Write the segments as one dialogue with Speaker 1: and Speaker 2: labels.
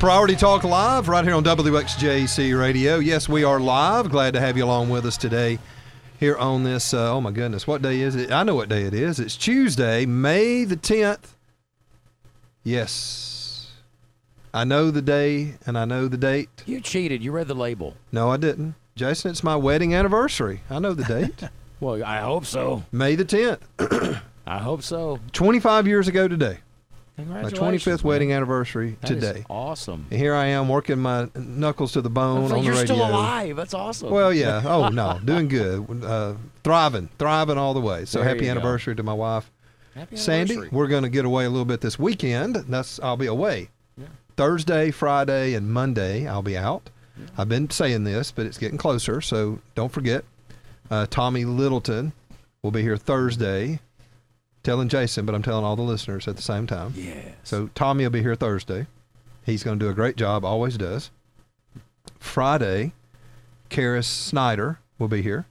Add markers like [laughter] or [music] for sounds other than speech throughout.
Speaker 1: Priority Talk Live right here on WXJC Radio. Yes, we are live. Glad to have you along with us today here on this. Uh, oh my goodness, what day is it? I know what day it is. It's Tuesday, May the 10th. Yes. I know the day and I know the date.
Speaker 2: You cheated. You read the label.
Speaker 1: No, I didn't. Jason, it's my wedding anniversary. I know the date. [laughs]
Speaker 2: Well, I hope so.
Speaker 1: May the 10th.
Speaker 2: I hope so.
Speaker 1: 25 years ago today. My 25th wedding anniversary
Speaker 2: That is
Speaker 1: today.
Speaker 2: awesome.
Speaker 1: And here I am working my knuckles to the bone
Speaker 2: like
Speaker 1: on
Speaker 2: you're still alive. That's awesome.
Speaker 1: Well, yeah. [laughs] Oh no, doing good. Uh, thriving, thriving all the way. So
Speaker 2: There
Speaker 1: happy
Speaker 2: you go.
Speaker 1: anniversary to my wife,
Speaker 2: Happy
Speaker 1: Sandy. We're going to get away a little bit this weekend. That's I'll be away.
Speaker 2: Yeah.
Speaker 1: Thursday, Friday, and Monday I'll be out. I've been saying this, but it's getting closer. So don't forget. Uh, Tommy Littleton will be here Thursday. Telling Jason, but I'm telling all the listeners at the same time.
Speaker 2: Yeah.
Speaker 1: So Tommy will be here Thursday. He's going to do a great job, always does. Friday, Karis Snyder will be here.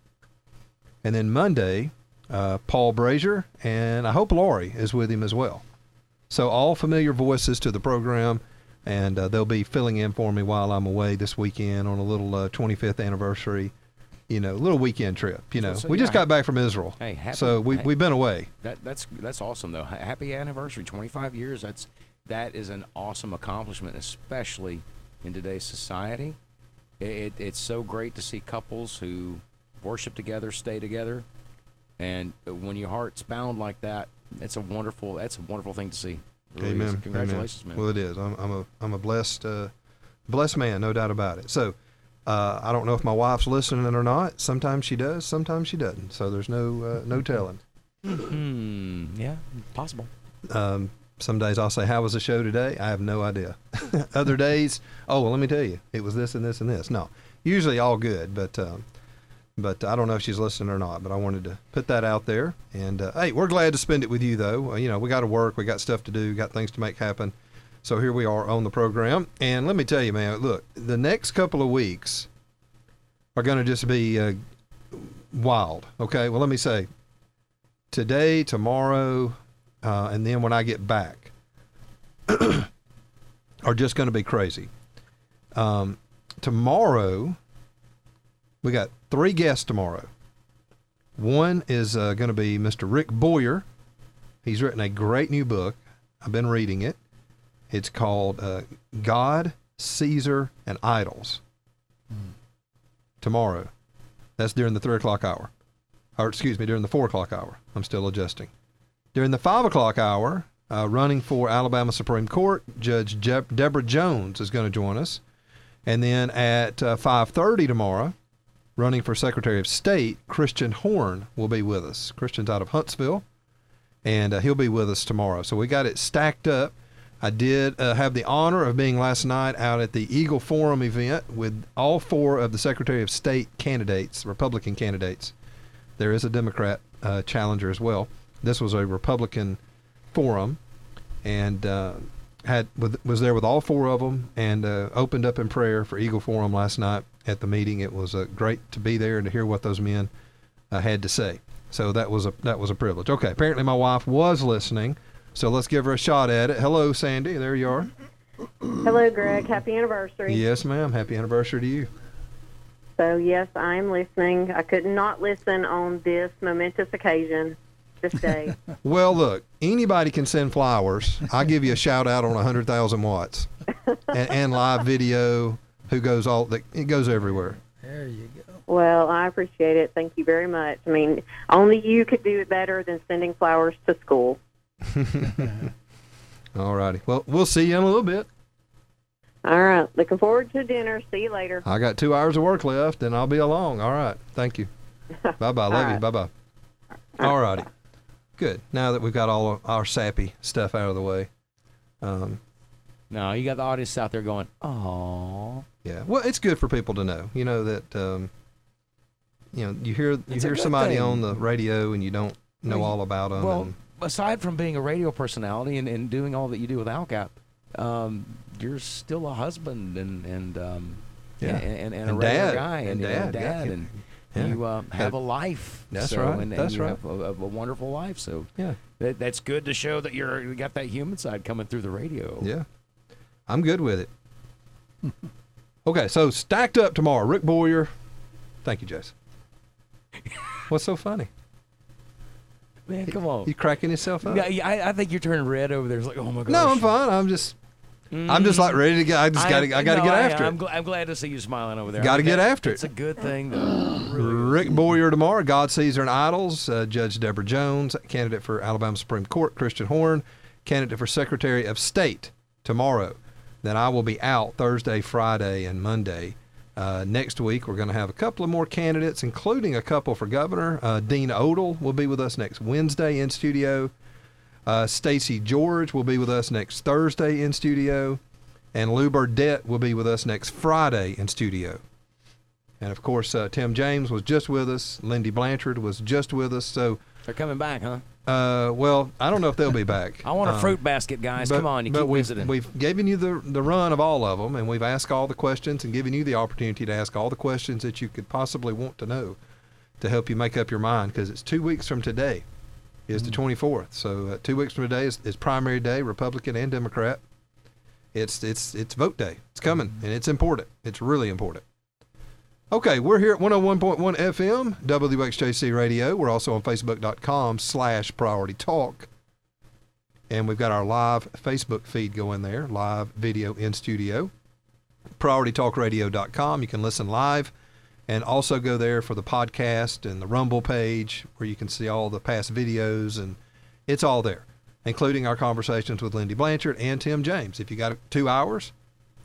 Speaker 1: And then Monday, uh, Paul Brazier, and I hope Laurie is with him as well. So all familiar voices to the program, and uh, they'll be filling in for me while I'm away this weekend on a little uh, 25th anniversary, you know, little weekend trip. You know,
Speaker 2: so
Speaker 1: we just got back from Israel,
Speaker 2: Hey, happy,
Speaker 1: so we
Speaker 2: hey,
Speaker 1: we've been away.
Speaker 2: that, that's that's awesome though. Happy anniversary, 25 years. That's that is an awesome accomplishment, especially in today's society. It, it, it's so great to see couples who worship together, stay together, and when your heart's bound like that, it's a wonderful. That's a wonderful thing to see. Really is.
Speaker 1: Amen.
Speaker 2: Congratulations,
Speaker 1: Amen.
Speaker 2: man.
Speaker 1: Well, it is. I'm, I'm a I'm a blessed uh, blessed man, no doubt about it. So uh, I don't know if my wife's listening or not. Sometimes she does, sometimes she doesn't. So there's no uh, no telling.
Speaker 2: Hmm. Yeah. Possible.
Speaker 1: Um, some days I'll say, "How was the show today?" I have no idea. [laughs] Other days, oh well, let me tell you, it was this and this and this. No, usually all good, but um, but I don't know if she's listening or not. But I wanted to put that out there. And uh, hey, we're glad to spend it with you, though. Uh, you know, we got to work, we got stuff to do, got things to make happen. So here we are on the program. And let me tell you, man, look, the next couple of weeks are going to just be uh, wild. Okay, well, let me say, today, tomorrow, uh, and then when I get back, [clears throat] are just going to be crazy. Um, tomorrow, we got three guests tomorrow. One is uh, going to be Mr. Rick Boyer. He's written a great new book. I've been reading it. It's called uh, God, Caesar, and Idols. Tomorrow. That's during the three o'clock hour. Or, excuse me, during the four o'clock hour. I'm still adjusting. During the five o'clock hour, uh, running for Alabama Supreme Court, Judge Jeb- Deborah Jones is going to join us. And then at uh, 5:30 tomorrow, running for Secretary of State, Christian Horn will be with us. Christian's out of Huntsville, and uh, he'll be with us tomorrow. So we got it stacked up. I did uh, have the honor of being last night out at the Eagle Forum event with all four of the Secretary of State candidates, Republican candidates. There is a Democrat uh, challenger as well. This was a Republican forum, and uh, had with, was there with all four of them, and uh, opened up in prayer for Eagle Forum last night at the meeting. It was uh, great to be there and to hear what those men uh, had to say. So that was a that was a privilege. Okay, apparently my wife was listening, so let's give her a shot at it. Hello, Sandy. There you are.
Speaker 3: Hello, Greg. Happy anniversary.
Speaker 1: Yes, ma'am. Happy anniversary to you.
Speaker 3: So, yes, I'm listening. I could not listen on this momentous occasion this day. [laughs]
Speaker 1: Well, look, anybody can send flowers. I'll give you a shout out on 100,000 watts [laughs] and, and live video. Who goes all? that It goes everywhere.
Speaker 4: There you go.
Speaker 3: well, I appreciate it. Thank you very much. I mean, only you could do it better than sending flowers to school. [laughs]
Speaker 1: All righty. Well, we'll see you in a little bit.
Speaker 3: All right. Looking forward to dinner. See you later.
Speaker 1: I got two hours of work left, and I'll be along. All right. Thank you. [laughs] Bye bye. Love
Speaker 3: All
Speaker 1: you. Bye bye. All righty. Good. Now that we've got all of our sappy stuff out of the way. Um,
Speaker 2: No, you got the audience out there going, "Oh,
Speaker 1: yeah. Well, it's good for people to know. You know that. Um, you know, you hear you
Speaker 2: It's
Speaker 1: hear somebody
Speaker 2: thing.
Speaker 1: on the radio, and you don't know
Speaker 2: Well,
Speaker 1: all about them.
Speaker 2: Well,
Speaker 1: and,
Speaker 2: aside from being a radio personality and, and doing all that you do with AlCap, um, you're still a husband and and um,
Speaker 1: Yeah.
Speaker 2: and, and, and a
Speaker 1: And
Speaker 2: regular
Speaker 1: dad.
Speaker 2: guy and,
Speaker 1: dad,
Speaker 2: dad,
Speaker 1: yeah.
Speaker 2: and
Speaker 1: Yeah.
Speaker 2: you uh, have a life.
Speaker 1: That's
Speaker 2: so,
Speaker 1: right,
Speaker 2: And,
Speaker 1: that's
Speaker 2: you
Speaker 1: right.
Speaker 2: have a, a, a wonderful life. So
Speaker 1: yeah.
Speaker 2: that, that's good to show that you're you got that human side coming through the radio.
Speaker 1: Yeah. I'm good with it. [laughs] okay, so stacked up tomorrow. Rick Boyer. Thank you, Jason. [laughs] What's so funny?
Speaker 2: Man, come on.
Speaker 1: You cracking yourself up?
Speaker 2: Yeah, yeah, I, I think you're turning red over there. It's like, oh my gosh.
Speaker 1: no, I'm fine. I'm just, I'm just like ready to get. I just got to, I got to
Speaker 2: no,
Speaker 1: get
Speaker 2: I-
Speaker 1: after
Speaker 2: I'm,
Speaker 1: it.
Speaker 2: gl- I'm glad to see you smiling over there.
Speaker 1: Gotta
Speaker 2: think
Speaker 1: get
Speaker 2: that-
Speaker 1: after it.
Speaker 2: It's a good thing, though. Really.
Speaker 1: Rick Boyer tomorrow. God, Caesar, and Idols. Uh, Judge Deborah Jones, candidate for Alabama Supreme Court. Christian Horn, candidate for Secretary of State tomorrow. Then I will be out Thursday, Friday, and Monday. Uh, next week, we're going to have a couple of more candidates, including a couple for governor. Uh, Dean Odle will be with us next Wednesday in studio. Uh, Stacy George will be with us next Thursday in studio. And Lew Burdette will be with us next Friday in studio. And of course, uh, Tim James was just with us. Lindy Blanchard was just with us. So,
Speaker 2: They're coming back, huh?
Speaker 1: Uh, well, I don't know if they'll be back. [laughs]
Speaker 2: I want a
Speaker 1: Um,
Speaker 2: fruit basket, guys.
Speaker 1: but-
Speaker 2: come on, you
Speaker 1: but
Speaker 2: keep
Speaker 1: we've,
Speaker 2: visiting.
Speaker 1: We've given you the the run of all of them, and we've asked all the questions and given you the opportunity to ask all the questions that you could possibly want to know to help you make up your mind. Because it's two weeks from today, is the 24th. So uh, two weeks from today is, is primary day, Republican and Democrat. It's it's it's vote day. It's coming, and it's important. It's really important. Okay, we're here at 101.1 FM, WXJC Radio. We're also on Facebook.com slash Priority Talk. And we've got our live Facebook feed going there, live video in studio. PriorityTalkRadio.com. You can listen live and also go there for the podcast and the Rumble page where you can see all the past videos and it's all there, including our conversations with Lindy Blanchard and Tim James. If you got two hours,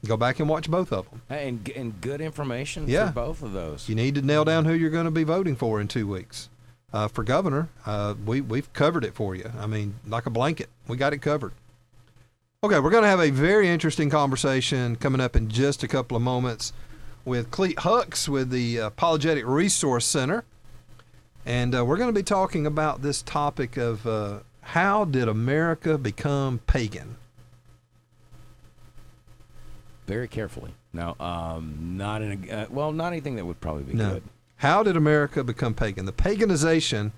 Speaker 1: go back and watch both of them.
Speaker 2: And, and good information
Speaker 1: Yeah.
Speaker 2: for both of those.
Speaker 1: You need to nail down who you're going to be voting for in two weeks. Uh, for governor, uh, we we've covered it for you. I mean, like a blanket, we got it covered. Okay, we're going to have a very interesting conversation coming up in just a couple of moments with Clete Hux with the Apologetic Resource Center, and uh, we're going to be talking about this topic of uh, how did America become pagan.
Speaker 2: Very carefully. No, um, not in a uh, well, not anything that would probably be
Speaker 1: No.
Speaker 2: good.
Speaker 1: How did America become pagan? The paganization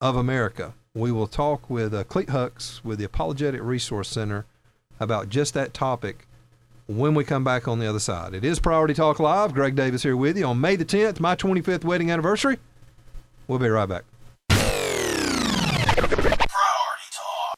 Speaker 1: of America. We will talk with uh, Clete Hux with the Apologetic Resource Center about just that topic when we come back on the other side. It is Priority Talk Live. Greg Davis here with you on May the 10th, my 25th wedding anniversary. We'll be right back.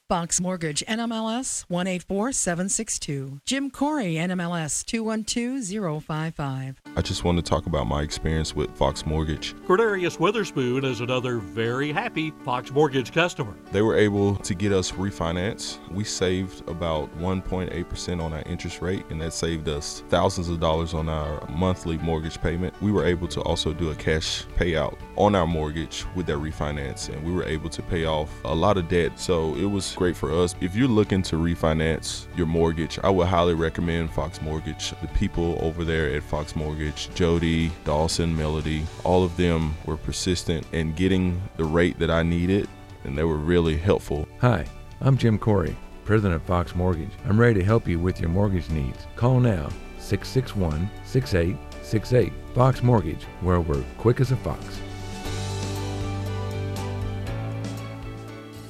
Speaker 4: Fox Mortgage, NMLS 184762. Jim Corey, NMLS 212055.
Speaker 5: I just want to talk about my experience with Fox Mortgage.
Speaker 6: Cordarius Witherspoon is another very happy Fox Mortgage customer.
Speaker 5: They were able to get us refinance. We saved about 1.8% on our interest rate, and that saved us thousands of dollars on our monthly mortgage payment. We were able to also do a cash payout on our mortgage with that refinance, and we were able to pay off a lot of debt. So it was great for us. If you're looking to refinance your mortgage, I would highly recommend Fox Mortgage. The people over there at Fox Mortgage, Jody, Dawson, Melody, all of them were persistent in getting the rate that I needed, and they were really helpful.
Speaker 7: Hi, I'm Jim Corey, president of Fox Mortgage. I'm ready to help you with your mortgage needs. Call now 661 6868. Fox Mortgage, where we're quick as a fox.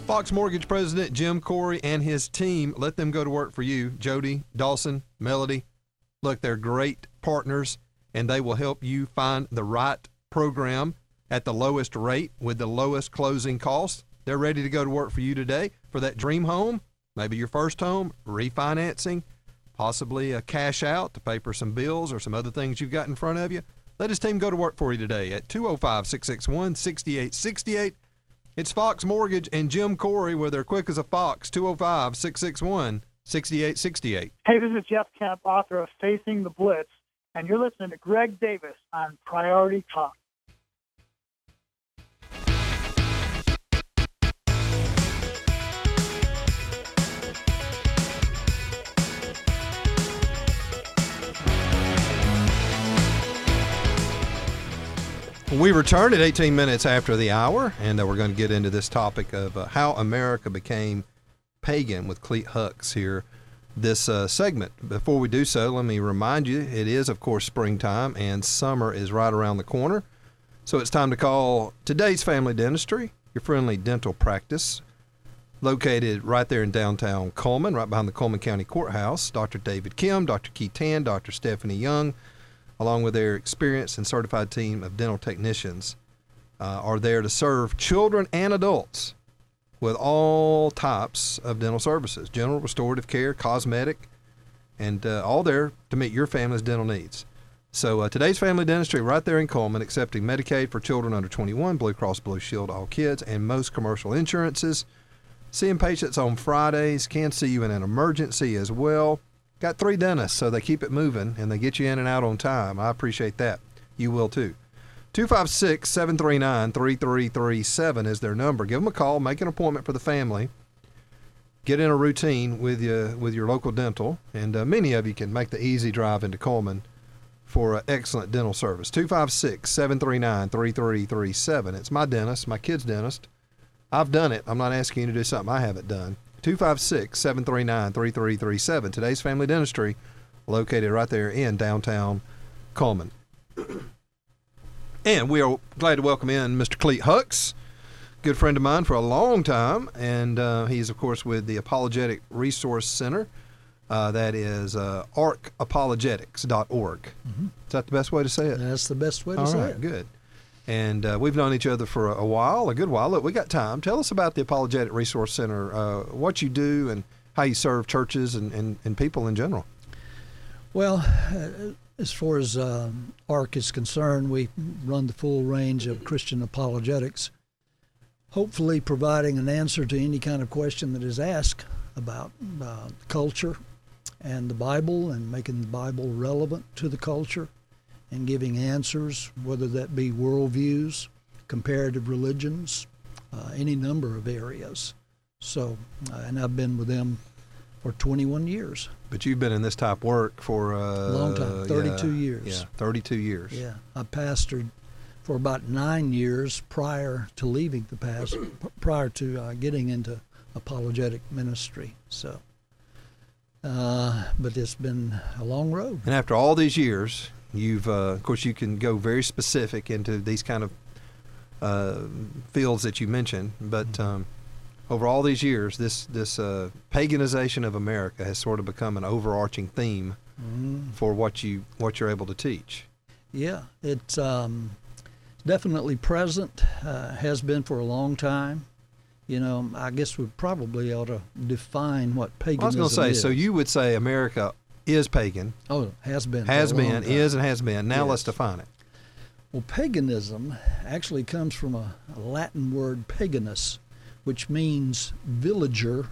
Speaker 1: Fox Mortgage President Jim Corey and his team, let them go to work for you. Jody, Dawson, Melody. Look, they're great partners and they will help you find the right program at the lowest rate with the lowest closing costs. They're ready to go to work for you today for that dream home, maybe your first home, refinancing, possibly a cash out to pay for some bills or some other things you've got in front of you. Let his team go to work for you today at 205 661 6868. It's Fox Mortgage and Jim Corey where they're quick as a fox, 205 661 6868.
Speaker 8: Hey, this is Jeff Kemp, author of Facing the Blitz, and you're listening to Greg Davis on Priority Talk.
Speaker 1: We return at 18 minutes after the hour, and uh, we're going to get into this topic of uh, how America became pagan with Clete Hux here this uh, segment. Before we do so, let me remind you it is, of course, springtime, and summer is right around the corner. So it's time to call today's family dentistry, your friendly dental practice. located right there in downtown Cullman, right behind the Cullman County Courthouse. Dr. David Kim, Dr. Keith Tan, Dr. Stephanie Young, along with their experienced and certified team of dental technicians, uh, are there to serve children and adults with all types of dental services general, restorative care, cosmetic, and uh, all there to meet your family's dental needs. So uh, today's family dentistry right there in Cullman, accepting Medicaid for children under 21, Blue Cross Blue Shield, all kids, and most commercial insurances. Seeing patients on Fridays, can see you in an emergency as well. Got three dentists, so they keep it moving and they get you in and out on time. I appreciate that. You will too. 256 739 3337 is their number. Give them a call, make an appointment for the family. Get in a routine with you, with your local dental, and uh, many of you can make the easy drive into Cullman for uh, excellent dental service. 256 739 3337. It's my dentist, my kid's dentist. I've done it. I'm not asking you to do something I haven't done. 256 739 3337. Today's Family Dentistry, located right there in downtown Cullman. And we are glad to welcome in Mr. Clete Hux, good friend of mine for a long time. And uh, he's, of course, with the Apologetic Resource Center. Uh, that is uh, arcapologetics.org.
Speaker 9: Mhm.
Speaker 1: Is that the best way to say it?
Speaker 9: That's the best way to
Speaker 1: All
Speaker 9: say
Speaker 1: right,
Speaker 9: it.
Speaker 1: good. And uh, we've known each other for a, while, a good while. Look, we got time. Tell us about the Apologetic Resource Center, uh, what you do, and how you serve churches and, and, and people in general.
Speaker 9: Well, uh, as far as um, ARC is concerned, we run the full range of Christian apologetics, hopefully providing an answer to any kind of question that is asked about uh, culture and the Bible and making the Bible relevant to the culture and giving answers, whether that be worldviews, comparative religions, uh, any number of areas. So, uh, and I've been with them for 21 years.
Speaker 1: But you've been in this type work for uh,
Speaker 9: Long time, 32
Speaker 1: yeah,
Speaker 9: years.
Speaker 1: Yeah, 32 years.
Speaker 9: Yeah, I pastored for about nine years prior to leaving the past, [clears throat] prior to uh, getting into apologetic ministry. So, uh, but it's been a long road.
Speaker 1: And after all these years, you've, uh, of course, you can go very specific into these kind of uh, fields that you mentioned. But
Speaker 9: Mm-hmm.
Speaker 1: um, over all these years, this this uh, paganization of America has sort of become an overarching theme
Speaker 9: Mm,
Speaker 1: for what you what you're able to teach.
Speaker 9: yeah, it's um, definitely present. Uh, has been for a long time. You know, I guess we probably ought to define what
Speaker 1: I was going to say,
Speaker 9: is.
Speaker 1: so you would say America is pagan,
Speaker 9: oh has been
Speaker 1: has been, is, and has been. Now let's define it.
Speaker 9: Well, paganism actually comes from a, a Latin word paganus, which means villager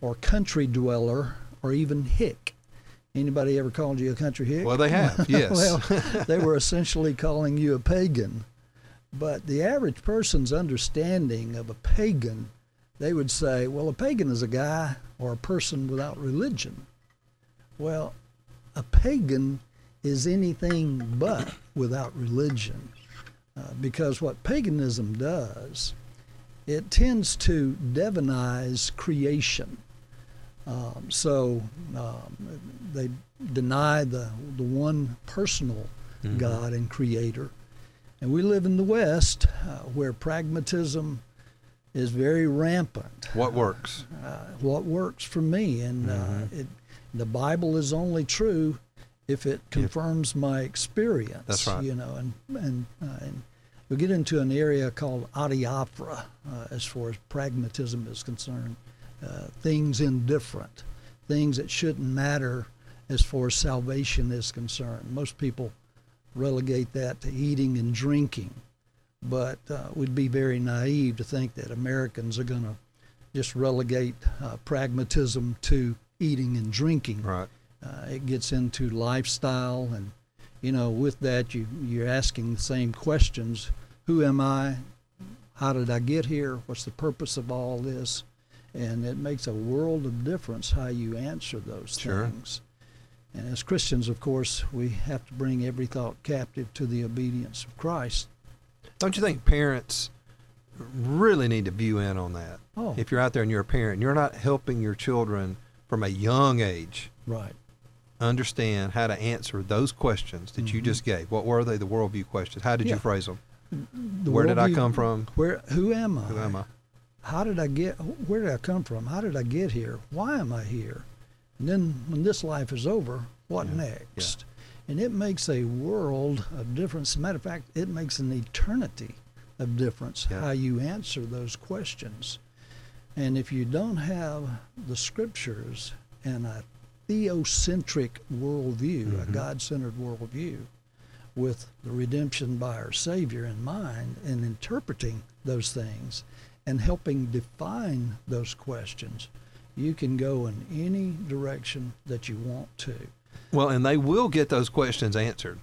Speaker 9: or country dweller or even hick. Anybody ever called you a country hick?
Speaker 1: Well, they have, [laughs] yes.
Speaker 9: well, [laughs] they were essentially calling you a pagan. But the average person's understanding of a pagan, they would say, well, a pagan is a guy or a person without religion. Well, a pagan is anything but without religion. Uh, because what paganism does, it tends to demonize creation. Um, so um, they deny the, the one personal
Speaker 1: Mm-hmm.
Speaker 9: God and Creator. And we live in the West uh, where pragmatism is very rampant
Speaker 1: What works?
Speaker 9: uh, what works for me, and uh,
Speaker 1: Mm-hmm.
Speaker 9: it, the Bible is only true if it confirms my experience.
Speaker 1: That's right.
Speaker 9: You know, and and uh, and we get into an area called adiaphora uh, as far as pragmatism is concerned. Uh, things indifferent, things that shouldn't matter as far as salvation is concerned. Most people relegate that to eating and drinking, but uh, we'd be very naive to think that Americans are going to just relegate uh, pragmatism to eating and drinking.
Speaker 1: Right.
Speaker 9: Uh, it gets into lifestyle, and you know, with that, you you're asking the same questions: Who am I? How did I get here? What's the purpose of all this? And it makes a world of difference how you answer those
Speaker 1: Sure.
Speaker 9: things. And as Christians, of course, we have to bring every thought captive to the obedience of Christ.
Speaker 1: Don't you think parents really need to view in on that?
Speaker 9: Oh,
Speaker 1: If you're out there and you're a parent, you're not helping your children from a young age
Speaker 9: right.
Speaker 1: understand how to answer those questions that you
Speaker 9: Mhm.
Speaker 1: just gave. What were they? The worldview questions. How did
Speaker 9: Yeah.
Speaker 1: you phrase them?
Speaker 9: The
Speaker 1: Where did I come from?
Speaker 9: Where? Who am I?
Speaker 1: Who am I?
Speaker 9: how did I get? Where did I come from? How did I get here? Why am I here? And then when this life is over, what
Speaker 1: Yeah,
Speaker 9: next? And it makes a world of difference. Matter of fact, it makes an eternity of difference
Speaker 1: Yeah.
Speaker 9: how you answer those questions. And if you don't have the scriptures and a theocentric worldview, a
Speaker 1: Mhm.
Speaker 9: God centered worldview, with the redemption by our Savior in mind and interpreting those things and helping define those questions, you can go in any direction that you want to.
Speaker 1: Well, and they will get those questions answered.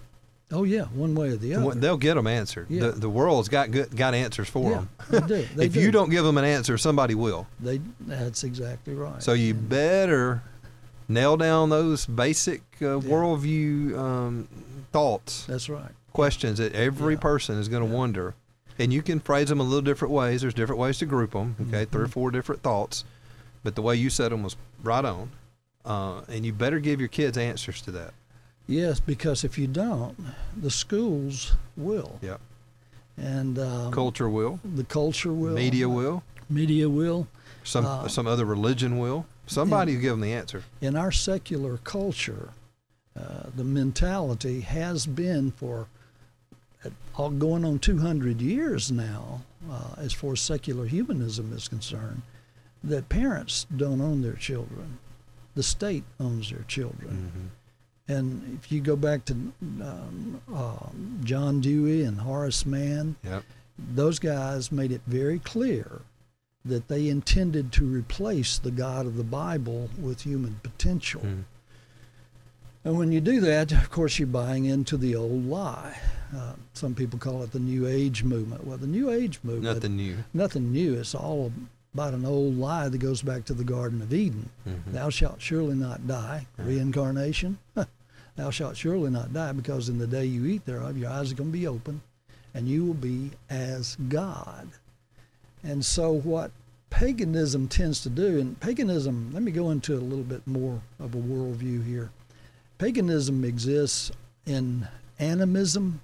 Speaker 9: Oh, yeah, one way or the other.
Speaker 1: They'll get them answered.
Speaker 9: Yeah.
Speaker 1: The, the world's got good, got answers for
Speaker 9: Yeah,
Speaker 1: them.
Speaker 9: they do. They [laughs]
Speaker 1: if
Speaker 9: do.
Speaker 1: you don't give them an answer, somebody will.
Speaker 9: They, that's exactly right.
Speaker 1: So you
Speaker 9: And-
Speaker 1: better nail down those basic uh, worldview um, thoughts,
Speaker 9: That's right.
Speaker 1: questions that every
Speaker 9: Yeah.
Speaker 1: person is going to wonder. And you can phrase them a little different ways. There's different ways to group them. Okay, three or four different thoughts, but the way you said them was right on. Uh, and you better give your kids answers to that.
Speaker 9: Yes, because if you don't, the schools will.
Speaker 1: Yep.
Speaker 9: And um,
Speaker 1: Culture will,
Speaker 9: the culture will.
Speaker 1: media will,
Speaker 9: Media will.
Speaker 1: some
Speaker 9: Uh,
Speaker 1: some other religion will. Somebody will give them the answer.
Speaker 9: in our secular culture, uh, the mentality has been for uh, all going on 200 years now, uh, as far as secular humanism is concerned, that parents don't own their children. The state owns their children.
Speaker 1: Mm-hmm.
Speaker 9: And if you go back to um, uh, John Dewey and Horace Mann,
Speaker 1: Yep.
Speaker 9: those guys made it very clear that they intended to replace the God of the Bible with human potential.
Speaker 1: Mm.
Speaker 9: And when you do that, of course, you're buying into the old lie. Uh, some people call it the New Age movement. Well, the New Age movement,
Speaker 1: Nothing new.
Speaker 9: nothing new. It's all about an old lie that goes back to the Garden of Eden.
Speaker 1: Mhm.
Speaker 9: Thou shalt surely not die. Reincarnation. [laughs] Thou shalt surely not die, because in the day you eat thereof, your eyes are going to be open, and you will be as God. And so, what paganism tends to do, and paganism, let me go into a little bit more of a worldview here. Paganism exists in animism.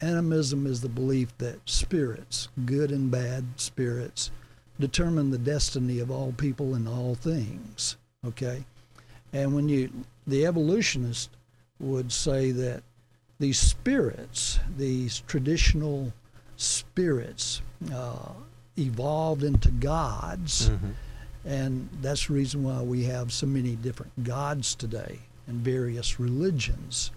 Speaker 9: Animism is the belief that spirits, good and bad spirits, determine the destiny of all people and all things. Okay? And when you, the evolutionist would say that these spirits, these traditional spirits, uh, evolved into gods.
Speaker 1: Mhm.
Speaker 9: And that's the reason why we have so many different gods today and various religions.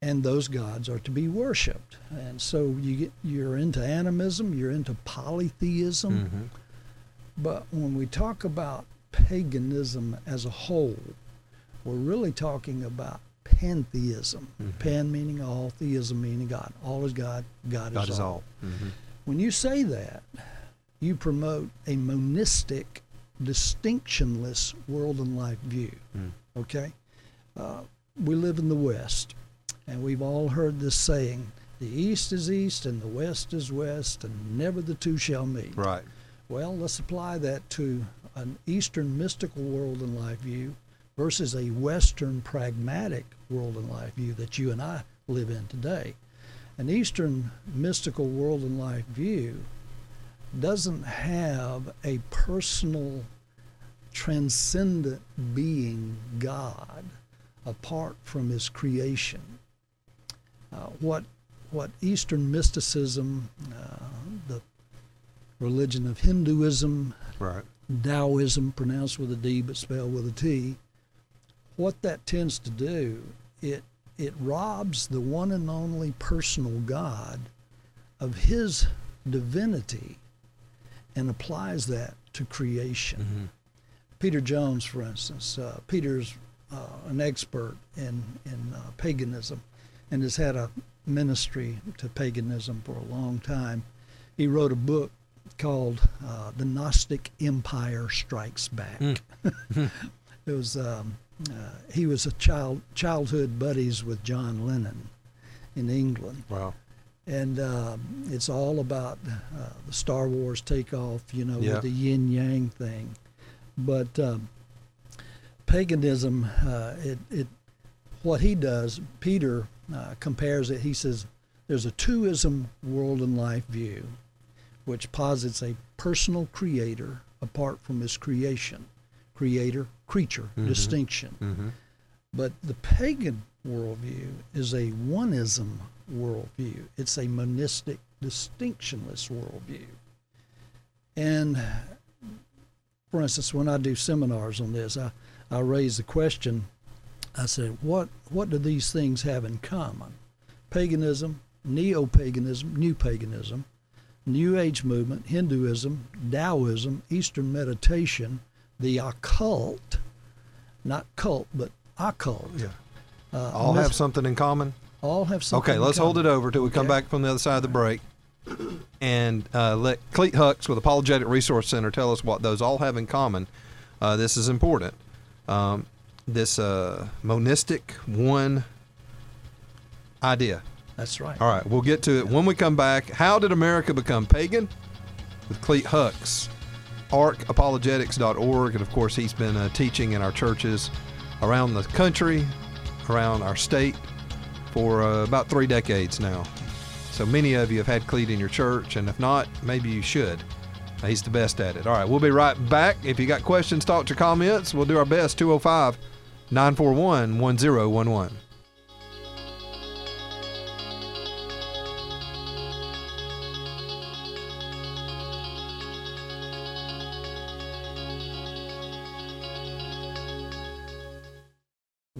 Speaker 9: And those gods are to be worshipped. And so you get, you're into animism, you're into polytheism.
Speaker 1: Mhm.
Speaker 9: But when we talk about paganism as a whole, we're really talking about pantheism.
Speaker 1: Mhm.
Speaker 9: Pan meaning all, theism meaning God. All is God, God,
Speaker 1: God
Speaker 9: is
Speaker 1: is
Speaker 9: all.
Speaker 1: all. Mhm.
Speaker 9: When you say that, you promote a monistic, distinctionless world and life view.
Speaker 1: Mm.
Speaker 9: Okay? Uh, we live in the West, and we've all heard this saying the East is East and the West is West, and never the two shall meet.
Speaker 1: Right.
Speaker 9: Well, let's apply that to an Eastern mystical world and life view versus a Western pragmatic world and life view that you and I live in today. An Eastern mystical world and life view doesn't have a personal, transcendent being God apart from his creation. Uh, what what Eastern mysticism, uh, the religion of Hinduism,
Speaker 1: Right.
Speaker 9: Taoism, pronounced with a D but spelled with a T, what that tends to do, it it robs the one and only personal God of his divinity and applies that to creation.
Speaker 1: Mhm.
Speaker 9: Peter Jones, for instance, uh, Peter's uh, an expert in in uh, paganism, and has had a ministry to paganism for a long time. He wrote a book called uh, "The Gnostic Empire Strikes Back."
Speaker 1: Mm. [laughs]
Speaker 9: it was um, uh, he was a child childhood buddies with John Lennon in England,
Speaker 1: Wow.
Speaker 9: and um, it's all about uh, the Star Wars takeoff, you know,
Speaker 1: Yeah.
Speaker 9: with the yin yang thing. But um, paganism, uh, it, it, what he does, Peter uh, compares it. He says there's a twoism world and life view, which posits a personal creator apart from his creation. Creator, creature,
Speaker 1: Mhm.
Speaker 9: distinction.
Speaker 1: Mm-hmm.
Speaker 9: But the pagan worldview is a oneism worldview. It's a monistic, distinctionless worldview. And for instance, when I do seminars on this, I, I raise the question I said, what, what do these things have in common? Paganism, neo paganism, new paganism, New Age movement, Hinduism, Taoism, Eastern meditation, the occult, not cult, but occult.
Speaker 1: Yeah.
Speaker 9: Uh,
Speaker 1: All
Speaker 9: myth-
Speaker 1: have something in common.
Speaker 9: all have something.
Speaker 1: Okay, let's hold it over till we come back from the other side of the break, and uh, let Clete Hux with Apologetic Resource Center tell us what those all have in common. Uh, this is important. Um, this uh, monistic one idea.
Speaker 9: That's right.
Speaker 1: All right, we'll get to it when we come back. How did America become pagan? With Clete Hux, arcapologetics.org, and of course, he's been uh, teaching in our churches around the country, around our state, for uh, about three decades now. So many of you have had Clete in your church, and if not, maybe you should. He's the best at it. All right, we'll be right back. If you got questions, thoughts, or comments, we'll do our best. 205 941 1011.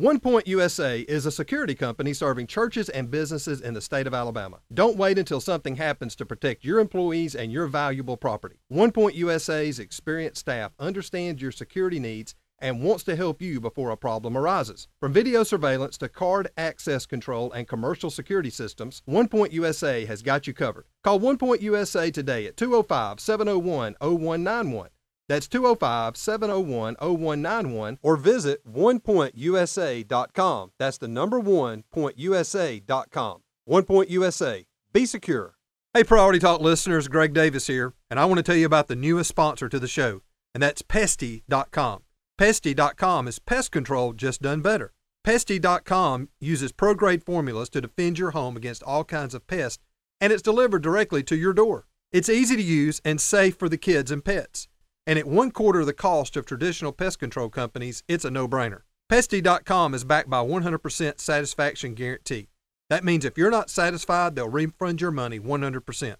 Speaker 10: One Point USA is a security company serving churches and businesses in the state of Alabama. Don't wait until something happens to protect your employees and your valuable property. One Point USA's experienced staff understands your security needs and wants to help you before a problem arises. From video surveillance to card access control and commercial security systems, One Point USA has got you covered. Call One Point USA today at 205 701 0191. That's 205 701 0191 or visit onepointusa.com. That's the number one pointusa.com. One Point USA. Be secure.
Speaker 1: Hey, Priority Talk listeners, Greg Davis here, and I want to tell you about the newest sponsor to the show, and that's Pestie.com. Pestie.com is pest control just done better. Pestie.com uses pro grade formulas to defend your home against all kinds of pests, and it's delivered directly to your door. It's easy to use and safe for the kids and pets. And at one quarter the cost of traditional pest control companies, it's a no brainer. Pestie.com is backed by 100% satisfaction guarantee. That means if you're not satisfied, they'll refund your money 100%.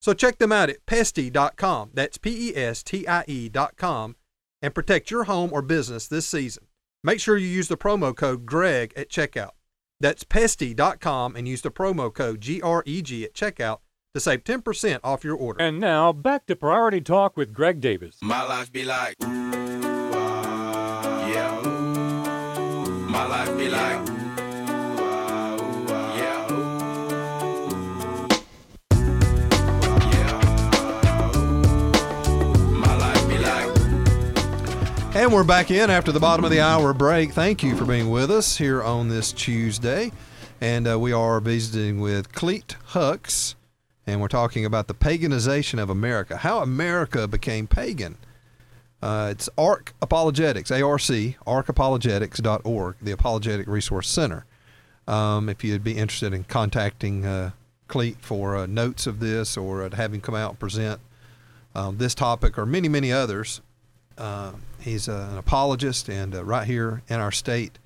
Speaker 1: So check them out at pestie.com. That's P E S T I E.com and protect your home or business this season. Make sure you use the promo code GREG at checkout. That's pestie.com and use the promo code GREG at checkout to save 10% off your order.
Speaker 6: And now back to Priority Talk with Greg Davis.
Speaker 11: My life be like, ooh, ah, yeah, ooh. My life be like, ooh, ah, ooh, ah, yeah, ooh. My life be like,
Speaker 1: And we're back in after the bottom of the hour break. Thank you for being with us here on this Tuesday. And uh, we are visiting with Clete Hux, and we're talking about the paganization of America, how America became pagan. Uh, it's ARC Apologetics, A-R-C, arcapologetics.org, the Apologetic Resource Center. Um, if you'd be interested in contacting uh, Clete for uh, notes of this or uh, to have him come out and present um, this topic or many, many others, uh, he's uh, an apologist and uh, right here in our state.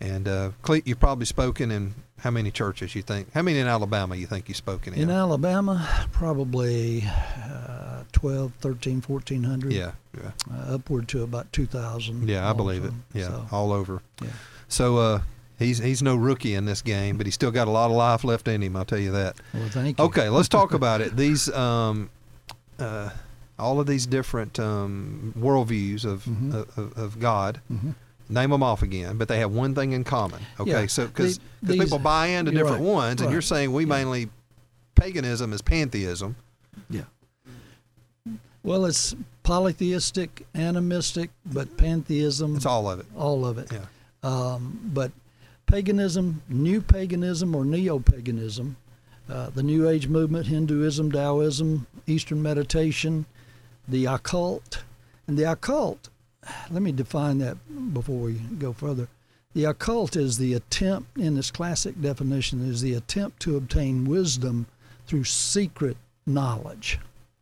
Speaker 1: And Clete, you've probably spoken in how many churches you think? How many in Alabama you think you've spoken in?
Speaker 9: In Alabama, probably uh, 12, 13, 1400.
Speaker 1: Yeah, yeah.
Speaker 9: Uh, upward to about 2,000.
Speaker 1: Yeah, I believe it. Yeah,
Speaker 9: So,
Speaker 1: all over.
Speaker 9: Yeah.
Speaker 1: So uh, he's he's no rookie in this game, but he's still got a lot of life left in him. I'll tell you that.
Speaker 9: well, thank you.
Speaker 1: Okay, let's talk [laughs] about it. These um, uh, all of these different um, worldviews of,
Speaker 9: Mhm.
Speaker 1: of of God.
Speaker 9: Mhm.
Speaker 1: Name them off again, but they have one thing in common. Okay,
Speaker 9: Yeah,
Speaker 1: so because people buy into different
Speaker 9: right,
Speaker 1: ones, and you're saying we
Speaker 9: yeah.
Speaker 1: mainly paganism is pantheism.
Speaker 9: Yeah. Well, it's polytheistic, animistic, but pantheism.
Speaker 1: It's all of it.
Speaker 9: all of it.
Speaker 1: Yeah.
Speaker 9: Um, but paganism, new paganism or neo paganism, uh, the New Age movement, Hinduism, Taoism, Eastern meditation, the occult, and the occult. Let me define that before we go further. The occult is the attempt, in its classic definition, is the attempt to obtain wisdom through secret knowledge.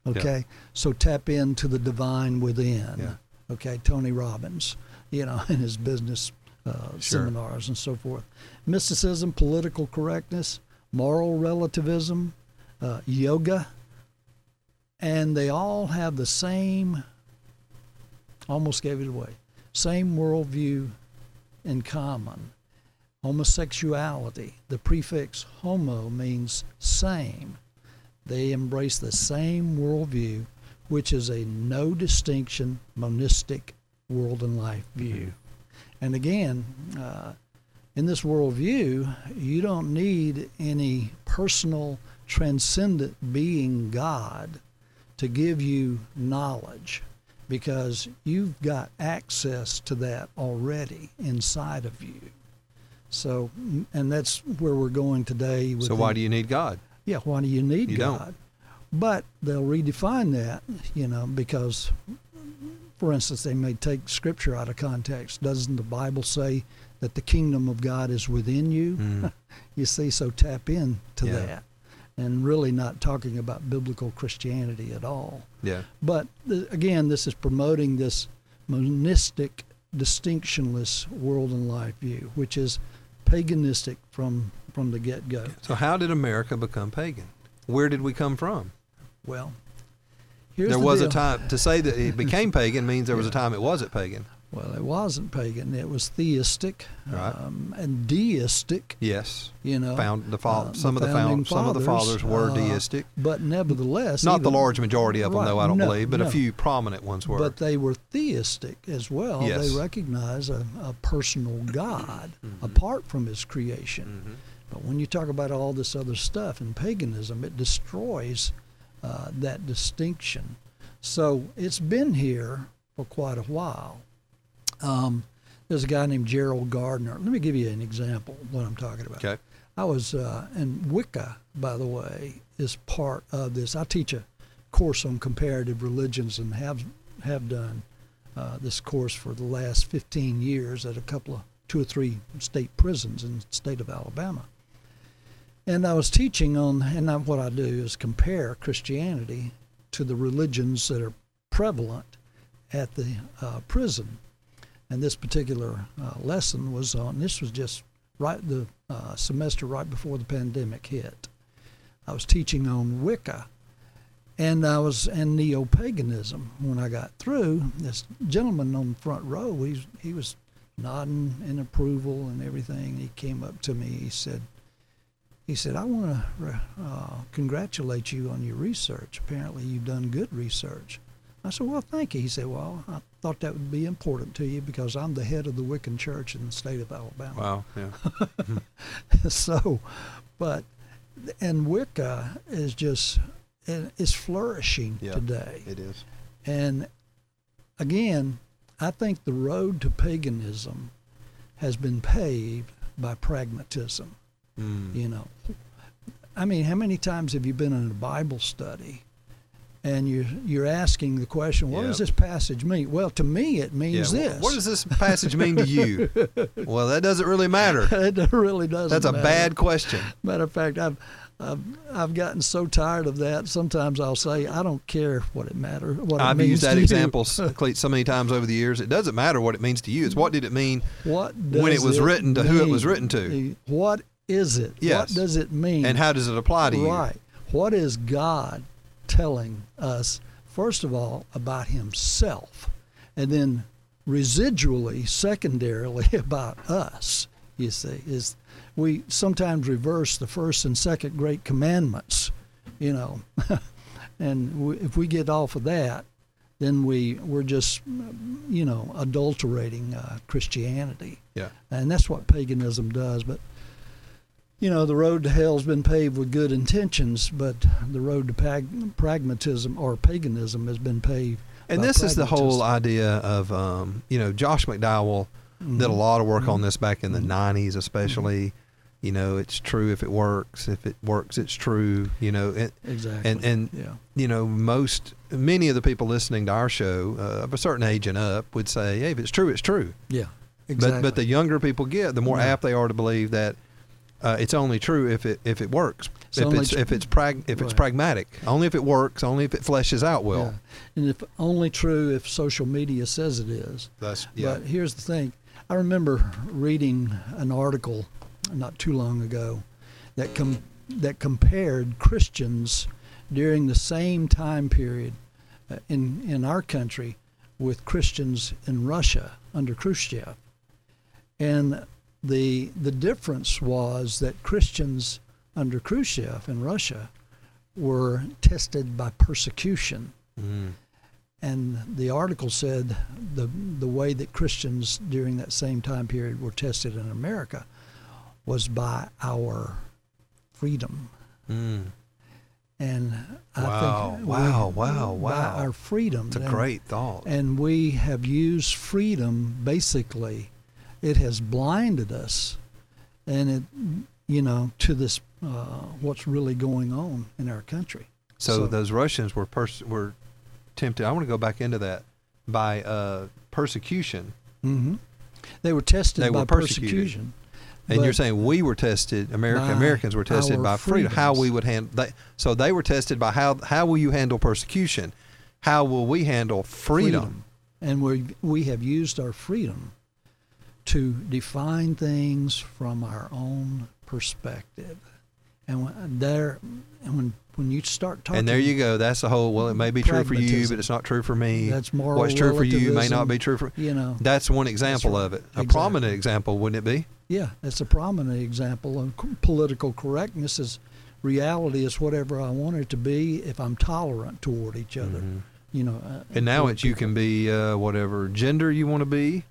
Speaker 9: Okay, so tap into the divine within.
Speaker 1: Yeah.
Speaker 9: Okay, Tony Robbins, you know, [laughs] in his business uh,
Speaker 1: Sure.
Speaker 9: seminars and so forth. Mysticism, political correctness, moral relativism, uh, yoga, and they all have the same. Almost gave it away. Same worldview in common. Homosexuality. The prefix homo means same. They embrace the same worldview, which is a no distinction monistic world and life view. And again, uh, in this worldview, you don't need any personal transcendent being God to give you knowledge because you've got access to that already inside of you. So, and that's where we're going today. With
Speaker 1: So why do you need God?
Speaker 9: yeah, why do you need
Speaker 1: You don't.
Speaker 9: God? But they'll redefine that, you know, because, for instance, they may take scripture out of context. Doesn't the Bible say that the kingdom of God is within you?
Speaker 1: Mm. [laughs]
Speaker 9: you see, so tap in to
Speaker 1: Yeah.
Speaker 9: that. And really not talking about biblical Christianity at all.
Speaker 1: Yeah.
Speaker 9: But th- again, this is promoting this monistic, distinctionless world and life view, which is paganistic from from the get go.
Speaker 1: So how did America become pagan? Where did we come from?
Speaker 9: Well, here's
Speaker 1: there
Speaker 9: the
Speaker 1: was
Speaker 9: deal.
Speaker 1: a time to say that it became [laughs] pagan means there was a time it wasn't pagan.
Speaker 9: Well, it wasn't pagan. It was theistic
Speaker 1: Right.
Speaker 9: um, and deistic.
Speaker 1: Yes.
Speaker 9: You know,
Speaker 1: Found the fa-
Speaker 9: uh,
Speaker 1: some of the
Speaker 9: founding
Speaker 1: found, some of the fathers were
Speaker 9: uh,
Speaker 1: deistic.
Speaker 9: but nevertheless,
Speaker 1: Not the large majority of them,
Speaker 9: Right,
Speaker 1: though. I don't
Speaker 9: no,
Speaker 1: believe, but
Speaker 9: no.
Speaker 1: a few prominent ones were.
Speaker 9: But they were theistic as well.
Speaker 1: Yes.
Speaker 9: They recognize a, a personal God
Speaker 1: Mm-hmm.
Speaker 9: apart from His creation. But when you talk about all this other stuff in paganism, it destroys uh, that distinction. So it's been here for quite a while. Um, there's a guy named Gerald Gardner. Let me give you an example of what I'm talking about.
Speaker 1: Okay.
Speaker 9: I was, uh, and Wicca, by the way, is part of this. I teach a course on comparative religions and have have done uh, this course for the last 15 years at a couple of two or three state prisons in the state of Alabama. And I was teaching on, and I, what I do is compare Christianity to the religions that are prevalent at the uh, prison. And this particular uh, lesson was on, this was just right the uh, semester right before the pandemic hit. I was teaching on Wicca and I was and neo paganism. When I got through, this gentleman on the front row, he he was nodding in approval and everything. He came up to me. He said, he said, I want to uh, congratulate you on your research. Apparently, you've done good research. I said, well, thank you. He said, well, I thought that would be important to you because I'm the head of the Wiccan Church in the state of Alabama.
Speaker 1: Wow. Yeah. [laughs]
Speaker 9: so, but and Wicca is just it- it's flourishing
Speaker 1: Yeah,
Speaker 9: today.
Speaker 1: It is.
Speaker 9: And again, I think the road to paganism has been paved by pragmatism.
Speaker 1: Mm.
Speaker 9: You know, I mean, how many times have you been in a Bible study? And you're you're asking the question, what does this passage mean? Well, to me, it means
Speaker 1: wh-
Speaker 9: this.
Speaker 1: What does this passage mean to you? [laughs] well, that doesn't really matter. [laughs]
Speaker 9: it really doesn't.
Speaker 1: That's a
Speaker 9: matter.
Speaker 1: bad question.
Speaker 9: Matter of fact, I've, I've I've gotten so tired of that. Sometimes I'll say, I don't care what it matter. What
Speaker 1: I've
Speaker 9: means
Speaker 1: used that example [laughs] so many times over the years. It doesn't matter what it means to you. It's what did it mean
Speaker 9: What
Speaker 1: when it was written to who it was written to,
Speaker 9: What is it?
Speaker 1: Yes.
Speaker 9: What does it mean?
Speaker 1: and how does it apply to you?
Speaker 9: Right. What is God telling us? First of all, about Himself, and then residually, secondarily, [laughs] about us. You see, is we sometimes reverse the first and second great commandments, you know, [laughs] and we, if we get off of that, then we we're just, you know, adulterating uh, Christianity,
Speaker 1: Yeah.
Speaker 9: and that's what paganism does. But you know, the road to hell's been paved with good intentions, but the road to pag- pragmatism or paganism has been paved.
Speaker 1: And this is the whole idea of, um, you know, Josh McDowell did a
Speaker 9: Mhm.
Speaker 1: lot of work on
Speaker 9: Mhm.
Speaker 1: this back in the 90s, especially. You know, it's true if it works. If it works, it's true. You know, and
Speaker 9: Exactly.
Speaker 1: and, and
Speaker 9: yeah.
Speaker 1: you know, most many of the people listening to our show uh, of a certain age and up would say, "Hey, if it's true, it's true."
Speaker 9: Yeah. Exactly.
Speaker 1: But but the younger people get, the more
Speaker 9: Yeah.
Speaker 1: apt they are to believe that uh, it's only true if it if it works.
Speaker 9: It's
Speaker 1: if it's
Speaker 9: tr-
Speaker 1: if it's prag if it's pragmatic, only if it works, only if it fleshes out well.
Speaker 9: Yeah. And if only true if social media says it is.
Speaker 1: That's yeah.
Speaker 9: But here's the thing. I remember reading an article not too long ago that com- that compared Christians during the same time period uh, in in our country with Christians in Russia under Khrushchev. And the the difference was that Christians under Khrushchev in Russia were tested by persecution.
Speaker 1: Mm.
Speaker 9: And the article said the the way that Christians during that same time period were tested in America was by our freedom.
Speaker 1: Mm.
Speaker 9: And I
Speaker 1: Wow,
Speaker 9: think
Speaker 1: wow,
Speaker 9: we-
Speaker 1: wow, wow.
Speaker 9: our freedom.
Speaker 1: It's a
Speaker 9: And-
Speaker 1: great thought.
Speaker 9: And we have used freedom basically. It has blinded us, and it, you know, to this uh, what's really going on in our country.
Speaker 1: So, those Russians were pers- were tempted. I want to go back into that by uh, persecution.
Speaker 9: hmm They were tested
Speaker 1: They
Speaker 9: by
Speaker 1: were persecuted.
Speaker 9: persecution.
Speaker 1: And you're saying we were tested, American Americans were tested by freedom. How we would handle they, So they were tested by how how will you handle persecution? How will we handle freedom?
Speaker 9: And we we have used our freedom to define things from our own perspective. And when there, and when when you start talking,
Speaker 1: And there you go. That's the whole. Well, it may be true for you, but it's not true for me.
Speaker 9: That's moral
Speaker 1: What's true for you may not be true for.
Speaker 9: you know.
Speaker 1: That's one example of it. A
Speaker 9: Exactly.
Speaker 1: prominent example, wouldn't it be?
Speaker 9: Yeah, that's a prominent example of political correctness. Is reality is whatever I want it to be if I'm tolerant toward each other. You know. Uh,
Speaker 1: Mm-hmm. And now it's you can be uh, whatever gender you want to be.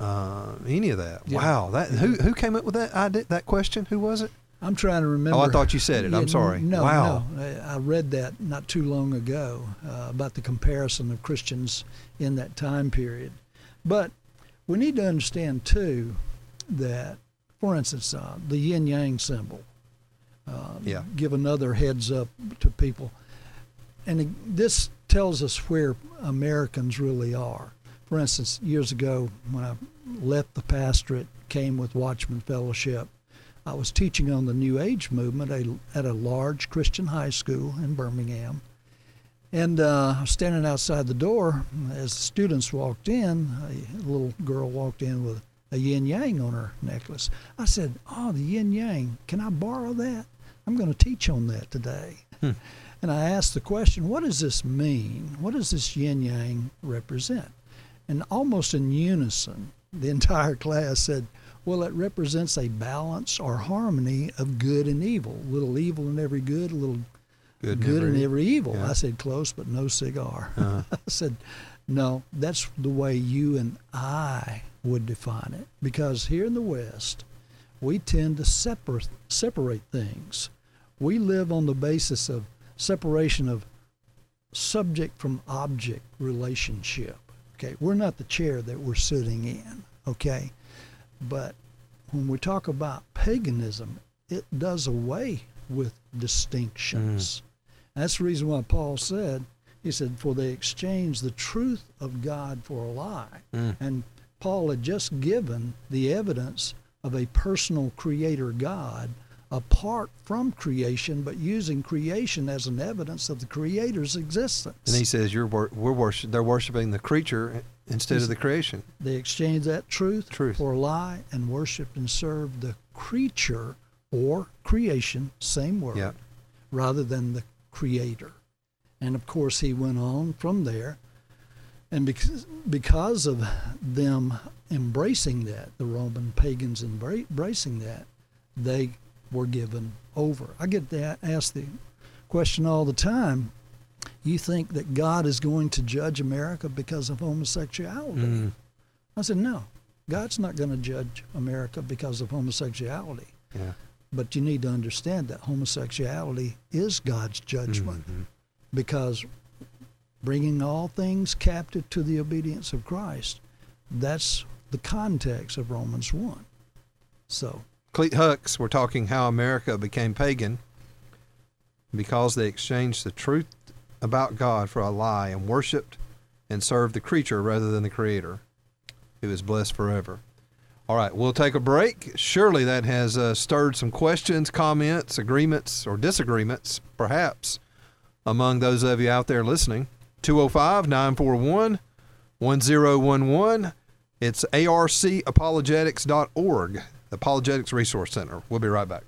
Speaker 1: Uh, any of that.
Speaker 9: Yeah.
Speaker 1: Wow. That who who came up with that idea? That question? Who was it?
Speaker 9: I'm trying to remember.
Speaker 1: Oh, I thought you said it. I'm sorry.
Speaker 9: No,
Speaker 1: Wow.
Speaker 9: no. I I read that not too long ago uh, about the comparison of Christians in that time period. But we need to understand too that, for instance, uh, the yin yang symbol. Uh,
Speaker 1: Yeah.
Speaker 9: Give another heads up to people, and this tells us where Americans really are. For instance, years ago when I left the pastorate, came with Watchman Fellowship. I was teaching on the New Age movement at a, large Christian high school in Birmingham. And uh, I was standing outside the door as the students walked in. A little girl walked in with a yin yang on her necklace. I said, Oh, the yin yang, can I borrow that? I'm going to teach on that today.
Speaker 1: Hmm.
Speaker 9: And I asked the question, What does this mean? What does this yin yang represent? And almost in unison, the entire class said, well, it represents a balance or harmony of good and evil. A little evil in every good, a little
Speaker 1: Good
Speaker 9: good,
Speaker 1: and
Speaker 9: in
Speaker 1: every-
Speaker 9: every evil.
Speaker 1: yeah.
Speaker 9: I said close, but no cigar.
Speaker 1: Uh-huh. [laughs]
Speaker 9: I said, no, that's the way you and I would define it. Because here in the West, we tend to separate separate things. We live on the basis of separation of subject from object relationship. Okay, we're not the chair that we're sitting in. Okay, but when we talk about paganism, it does away with distinctions. That's the reason why Paul said, he said, for they exchange the truth of God for a lie.
Speaker 1: Mm.
Speaker 9: And Paul had just given the evidence of a personal creator God apart from creation, but using creation as an evidence of the creator's existence.
Speaker 1: And he says you're wor- we're worship, they're worshiping the creature instead of the creation.
Speaker 9: They exchange that truth,
Speaker 1: Truth.
Speaker 9: for a lie and worship and serve the creature or creation, same word,
Speaker 1: Yeah.
Speaker 9: rather than the creator. And of course, he went on from there. And because, because of them embracing that, the Roman pagans embracing that, they were given over. I get that asked the question all the time you think that God is going to judge America because of homosexuality?
Speaker 1: Mm.
Speaker 9: I said, no, God's not going to judge America because of homosexuality.
Speaker 1: Yeah.
Speaker 9: But you need to understand that homosexuality is God's judgment
Speaker 1: Mhm.
Speaker 9: because bringing all things captive to the obedience of Christ, that's the context of Romans 1. So,
Speaker 1: Clete Hux, we're talking how America became pagan because they exchanged the truth about God for a lie and worshiped and served the creature rather than the creator, who is blessed forever. All right, we'll take a break. Surely that has uh, stirred some questions, comments, agreements, or disagreements, perhaps, among those of you out there listening. 205 941 1011. It's arcapologetics.org, the Apologetics Resource Center. We'll be right back.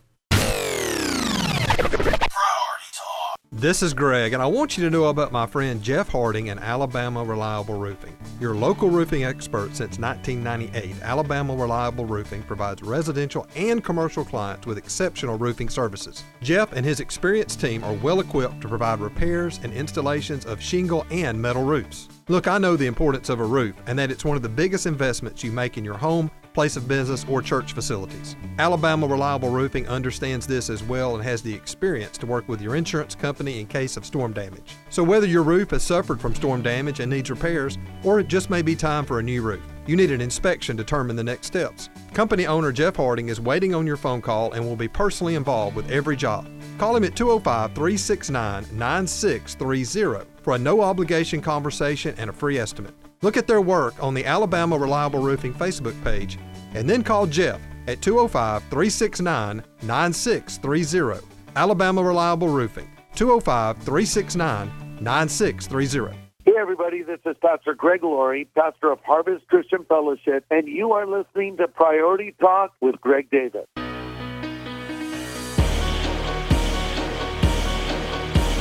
Speaker 1: This is Greg, and I want you to know about my friend Jeff Harding and Alabama Reliable Roofing. Your local roofing expert since 1998, Alabama Reliable Roofing provides residential and commercial clients with exceptional roofing services. Jeff and his experienced team are well equipped to provide repairs and installations of shingle and metal roofs. Look, I know the importance of a roof and that it's one of the biggest investments you make in your home place of business, or church facilities. Alabama Reliable Roofing understands this as well and has the experience to work with your insurance company in case of storm damage. So, whether your roof has suffered from storm damage and needs repairs, or it just may be time for a new roof, you need an inspection to determine the next steps. Company owner Jeff Harding is waiting on your phone call and will be personally involved with every job. Call him at 205 369 9630 for a no obligation conversation and a free estimate. Look at their work on the Alabama Reliable Roofing Facebook page and then call Jeff at 205 369 9630. Alabama Reliable Roofing, 205 369 9630.
Speaker 12: Hey, everybody, this is Pastor Greg Laurie, pastor of Harvest Christian Fellowship, and you are listening to Priority Talk with Greg Davis.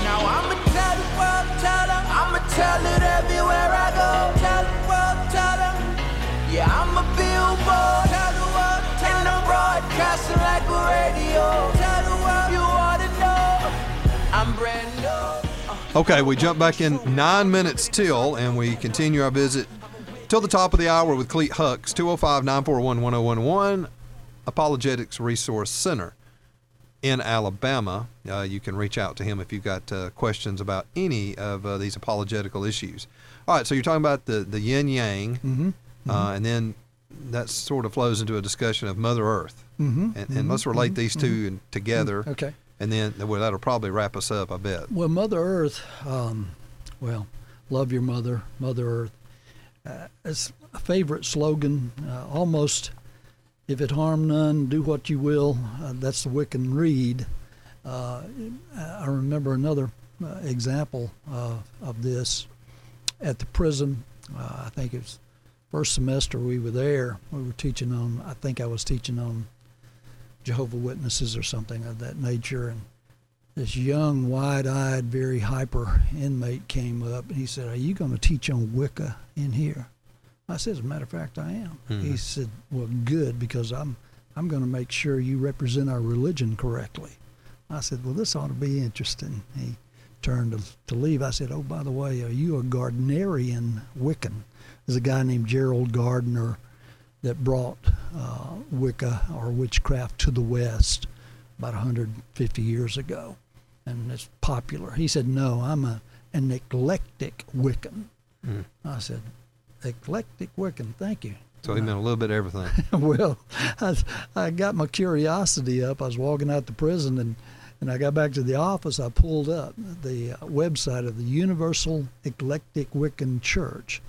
Speaker 11: Now I'ma tell the world, tell I'ma tell it everywhere I go. Tell the world, tell yeah, I'm a billboard. Tell the world, and I'm broadcasting like a radio. Tell the world you to know, I'm brand new.
Speaker 1: Okay, we jump back in nine minutes till, and we continue our visit till the top of the hour with Clete Hux, 205 941 1011, Apologetics Resource Center in Alabama. Uh, you can reach out to him if you've got uh, questions about any of uh, these apologetical issues. All right, so you're talking about the, the yin yang,
Speaker 9: Mm-hmm.
Speaker 1: Uh, and then that sort of flows into a discussion of Mother Earth.
Speaker 9: Mhm,
Speaker 1: And, and let's
Speaker 9: mhm,
Speaker 1: relate these 2 in, together.
Speaker 9: Okay.
Speaker 1: And then well, that'll probably wrap us up, I bet.
Speaker 9: Well, Mother Earth, um, well, love your mother, Mother Earth. Uh, it's a favorite slogan. Uh, almost, if it harm none, do what you will. Uh, that's the Wiccan Rede. Uh, I remember another uh, example of this at the prison. Uh, I think it was first semester we were there. We were teaching on. I think I was teaching on Jehovah Witnesses or something of that nature, and this young, wide-eyed, very hyper inmate came up and he said, "Are you going to teach on Wicca in here?" I said, "As a matter of fact, I am."
Speaker 1: Hmm.
Speaker 9: He said, "Well, good because I'm I'm going to make sure you represent our religion correctly." I said, "Well, this ought to be interesting." He turned to, to leave. I said, "Oh, by the way, are you a Gardnerian Wiccan?" There's a guy named Gerald Gardner that brought uh, Wicca or witchcraft to the West about 150 years ago, and it's popular. He said, "No, I'm a an eclectic Wiccan."
Speaker 1: Mm.
Speaker 9: I said, "Eclectic Wiccan, thank you."
Speaker 1: So he meant a little bit of everything. [laughs]
Speaker 9: well, I, I got my curiosity up. I was walking out the prison, and and I got back to the office. I pulled up the uh, website of the Universal Eclectic Wiccan Church,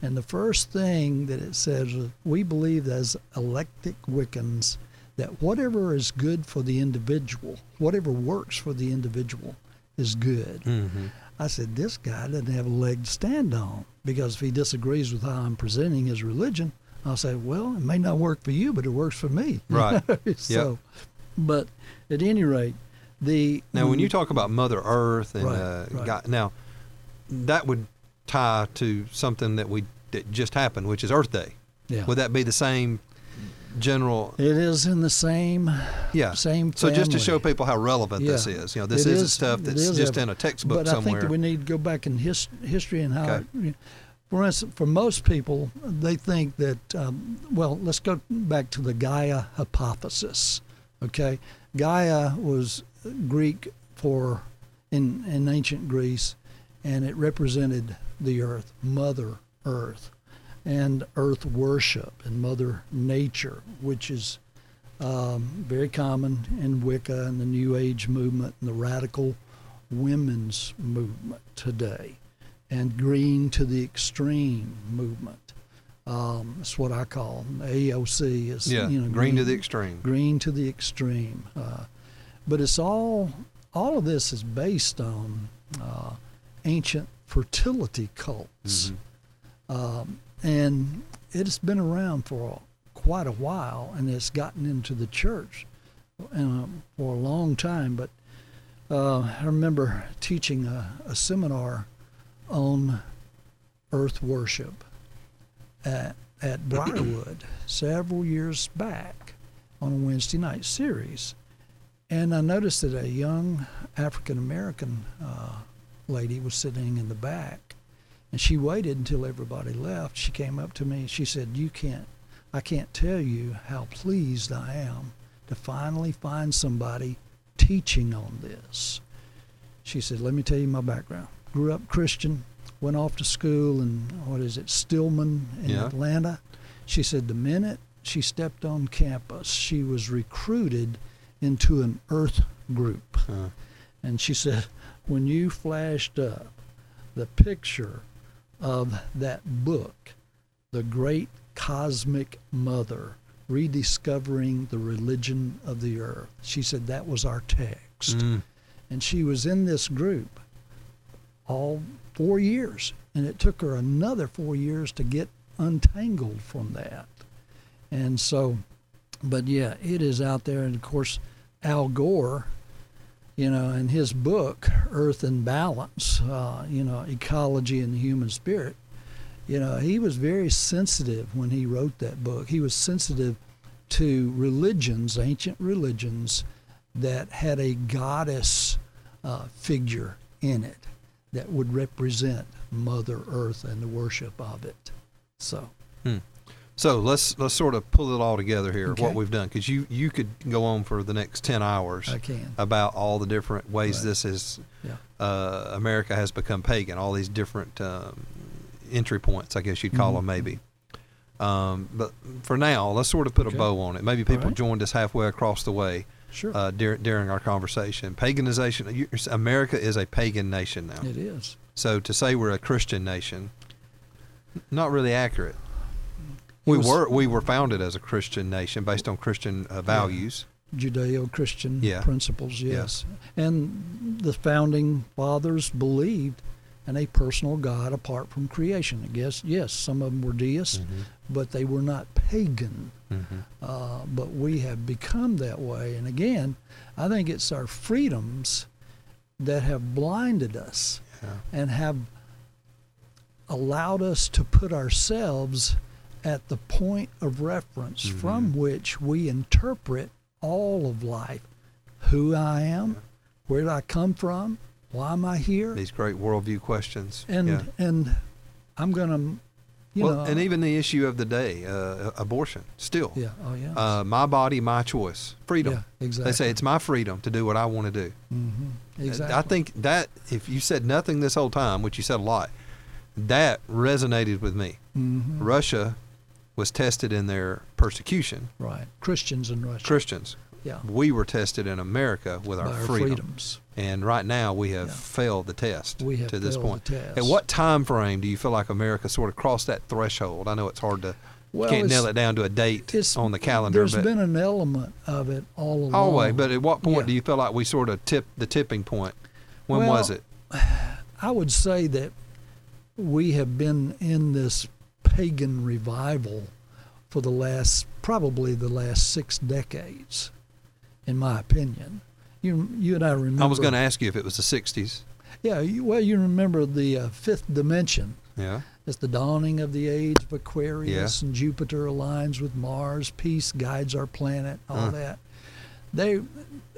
Speaker 9: and the first thing that it says, is, we believe as eclectic Wiccans that whatever is good for the individual, whatever works for the individual, is good.
Speaker 1: Mm-hmm.
Speaker 9: I said, this guy doesn't have a leg to stand on because if he disagrees with how I'm presenting his religion, I'll say, well, it may not work for you, but it works for me.
Speaker 1: Right. [laughs]
Speaker 9: so, but at any rate, the
Speaker 1: Now, when you talk about Mother Earth and
Speaker 9: Right,
Speaker 1: uh,
Speaker 9: right.
Speaker 1: God, now that would tie to something that we that just happened, which is Earth Day.
Speaker 9: Yeah.
Speaker 1: Would that be the same general?
Speaker 9: it is in the same
Speaker 1: Yeah.
Speaker 9: same
Speaker 1: So just to show people how relevant this is, you know, this isn't
Speaker 9: is-
Speaker 1: stuff that's
Speaker 9: is
Speaker 1: just in a textbook
Speaker 9: but I think that we need to go back in his, history and how,
Speaker 1: Okay.
Speaker 9: it, for instance, for most people, they think that, um, well, let's go back to the Gaia hypothesis. Okay, Gaia was Greek for in in ancient Greece, and it represented the earth, Mother Earth, and Earth worship and Mother Nature, which is um, very common in Wicca and the New Age movement and the radical women's movement today, and Green to the Extreme movement. Um, that's what I call them. AOC is
Speaker 1: Yeah,
Speaker 9: you know
Speaker 1: green to the extreme.
Speaker 9: Green to the extreme. Uh, but it's all all of this is based on uh, ancient fertility cults, um, and it's been around for quite a while, and it's gotten into the church uh, for a long time. But uh, I remember teaching a, a seminar on earth worship at, at Briarwood several years back on a Wednesday night series. And I noticed that a young African American uh, lady was sitting in the back, and she waited until everybody left. She came up to me and she said, "You can't, I can't tell you how pleased I am to finally find somebody teaching on this." She said, "Let me tell you my background. Grew up Christian, went off to school in what is it, Stillman in
Speaker 1: Yeah.
Speaker 9: Atlanta." She said, "The minute she stepped on campus, she was recruited into an Earth group." And she said, when you flashed up the picture of that book, The Great Cosmic Mother Rediscovering the Religion of the Earth, she said that was our text.
Speaker 1: Mm.
Speaker 9: And she was in this group all four years. And it took her another four years to get untangled from that. And so, but yeah, it is out there. And of course, Al Gore, you know, in his book, Earth in Balance, uh, you know, Ecology and the Human Spirit, you know, he was very sensitive when he wrote that book. He was sensitive to religions, ancient religions, that had a goddess uh, figure in it that would represent Mother Earth and the worship of it. So,
Speaker 1: Hmm. So let's let's sort of pull it all together here.
Speaker 9: Okay.
Speaker 1: What we've done, because you you could go on for the next ten hours.
Speaker 9: I can.
Speaker 1: about all the different ways
Speaker 9: Right.
Speaker 1: this is.
Speaker 9: Yeah.
Speaker 1: Uh, America has become pagan. All these different um, entry points, I guess you'd call
Speaker 9: Mhm.
Speaker 1: them, maybe. Um, but for now, let's sort of put
Speaker 9: Okay.
Speaker 1: a bow on it. Maybe people
Speaker 9: right.
Speaker 1: joined us halfway across the way
Speaker 9: sure,
Speaker 1: uh, during during our conversation. Paganization. you- America is a pagan nation now.
Speaker 9: it is.
Speaker 1: So to say we're a Christian nation, not really accurate. We
Speaker 9: was-
Speaker 1: were we were founded as a Christian nation based on Christian uh, values.
Speaker 9: Judeo-Christian
Speaker 1: Yeah.
Speaker 9: principles,
Speaker 1: Yeah.
Speaker 9: yes. And the founding fathers believed in a personal God apart from creation. I guess, yes, some of them were deists, but they were not pagan.
Speaker 1: Mhm.
Speaker 9: Uh, but we have become that way. And again, I think it's our freedoms that have blinded us
Speaker 1: Yeah.
Speaker 9: and have allowed us to put ourselves at the point of reference
Speaker 1: Mm-hmm.
Speaker 9: from which we interpret all of life who I am, where did I come from, why am I here,
Speaker 1: These great worldview questions.
Speaker 9: and
Speaker 1: yeah.
Speaker 9: and I'm gonna, you
Speaker 1: well,
Speaker 9: know,
Speaker 1: and even the issue of the day, uh, abortion, still.
Speaker 9: yeah, oh yeah,
Speaker 1: Uh, my body, my choice, freedom.
Speaker 9: yeah, exactly.
Speaker 1: They say it's my freedom to do what I want to do.
Speaker 9: hmm exactly.
Speaker 1: I think that if you said nothing this whole time, which you said a lot, that resonated with me.
Speaker 9: Mhm.
Speaker 1: Russia was tested in their persecution.
Speaker 9: right. Christians in Russia,
Speaker 1: Christians.
Speaker 9: yeah,
Speaker 1: We were tested in America with our,
Speaker 9: our
Speaker 1: freedom.
Speaker 9: freedoms.
Speaker 1: And right now we have
Speaker 9: Yeah.
Speaker 1: failed the test
Speaker 9: We have
Speaker 1: to this
Speaker 9: failed the
Speaker 1: point.
Speaker 9: test.
Speaker 1: At what time frame do you feel like America sort of crossed that threshold? I know it's hard to
Speaker 9: Well,
Speaker 1: can't nail it down to a date on the calendar,
Speaker 9: There's
Speaker 1: but
Speaker 9: been an element of it all along.
Speaker 1: always. But at what point
Speaker 9: Yeah.
Speaker 1: do you feel like we sort of tipped the tipping point? When
Speaker 9: Well,
Speaker 1: was it? [sighs]
Speaker 9: I would say that we have been in this pagan revival for the last, probably the last six decades, in my opinion. You, you and I remember.
Speaker 1: I was going to ask you if it was the '60s.
Speaker 9: Yeah, you, well, you remember the uh, fifth dimension.
Speaker 1: Yeah.
Speaker 9: It's the dawning of the age of Aquarius, and Jupiter aligns with Mars. Peace guides our planet. All that. They,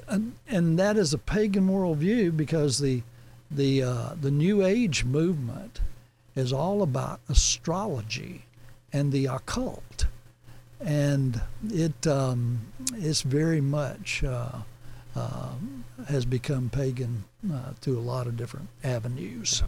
Speaker 9: and, and that is a pagan worldview because the, the uh, the New Age movement is all about astrology and the occult, and it um, it's very much uh, uh, has become pagan uh, through a lot of different avenues.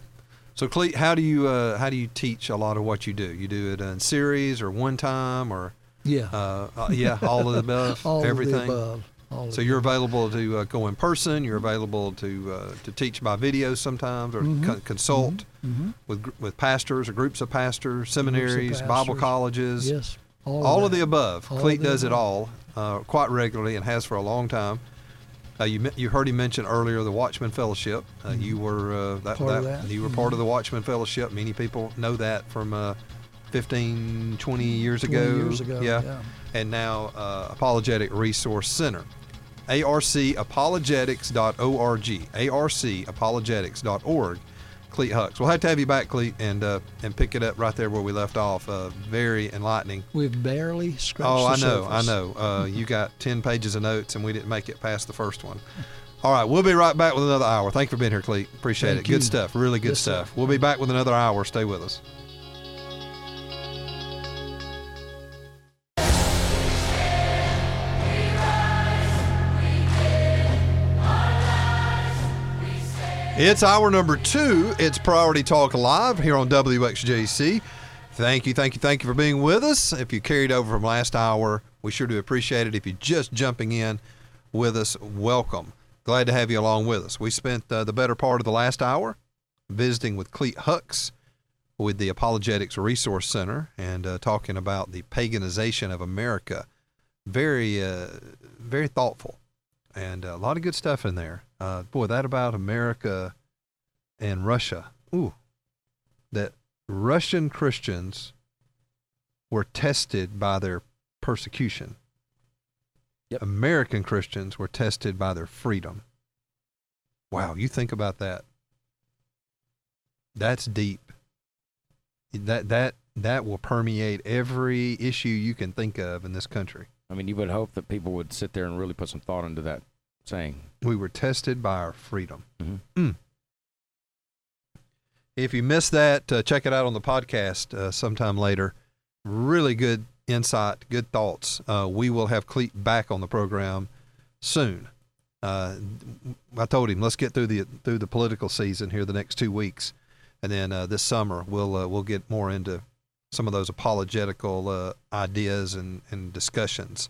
Speaker 1: So, Clete, how do you uh, how do you teach a lot of what you do? You do it in series or one time or
Speaker 9: Yeah.
Speaker 1: uh, uh, yeah, all of the above, [laughs]
Speaker 9: All
Speaker 1: everything.
Speaker 9: of the above. All
Speaker 1: So you're available to uh, go in person. You're available to uh, to teach by video sometimes, or
Speaker 9: Mhm.
Speaker 1: co- consult
Speaker 9: Mhm.
Speaker 1: with with pastors or groups of pastors, seminaries, Bible
Speaker 9: pastors.
Speaker 1: colleges.
Speaker 9: Yes, all
Speaker 1: all,
Speaker 9: of
Speaker 1: of, the above.
Speaker 9: All
Speaker 1: Clete
Speaker 9: the
Speaker 1: does it all uh, quite regularly and has for a long time. Uh, you you heard him mention earlier the Watchman Fellowship. Uh, You were uh, that,
Speaker 9: Mm-hmm. Part of that.
Speaker 1: you were part of the Watchman Fellowship. Many people know that from uh, 15, 20 years
Speaker 9: 20
Speaker 1: ago.
Speaker 9: years ago, yeah.
Speaker 1: And now uh, Apologetic Resource Center. arcapologetics.org. arcapologetics.org. Clete Hux. We'll have to have you back, Clete, and uh, and pick it up right there where we left off. Uh, very enlightening.
Speaker 9: We've barely scratched
Speaker 1: Oh,
Speaker 9: the
Speaker 1: I know, I know. Uh, [laughs] you got 10 pages of notes, and we didn't make it past the first one. All right, we'll be right back with another hour. Thank you for being here, Clete. Appreciate
Speaker 9: Thank
Speaker 1: it. Good stuff. Really good
Speaker 9: Yes, sir.
Speaker 1: stuff. We'll be back with another hour. Stay with us. It's hour number two. It's Priority Talk Live here on WXJC. Thank you, thank you, thank you for being with us. If you carried over from last hour, we sure do appreciate it. If you're just jumping in with us, welcome. Glad to have you along with us. We spent uh, the better part of the last hour visiting with Clete Hux with the Apologetics Resource Center and uh, talking about the paganization of America. Very, uh, very thoughtful and a lot of good stuff in there. Uh, boy, that about America and Russia. Ooh, that Russian Christians were tested by their persecution. American Christians were tested by their freedom. Wow, you think about that. That's deep. That that that will permeate every issue you can think of in this country.
Speaker 2: I mean, you would hope that people would sit there and really put some thought into that saying.
Speaker 1: We were tested by our freedom.
Speaker 2: Mhm.
Speaker 1: Mm. If you missed that, uh, check it out on the podcast uh, sometime later. Really good insight, good thoughts. Uh, we will have Clete back on the program soon. Uh, I told him let's get through the through the political season here the next two weeks, and then uh, this summer we'll uh, we'll get more into some of those apologetical uh, ideas and, and discussions.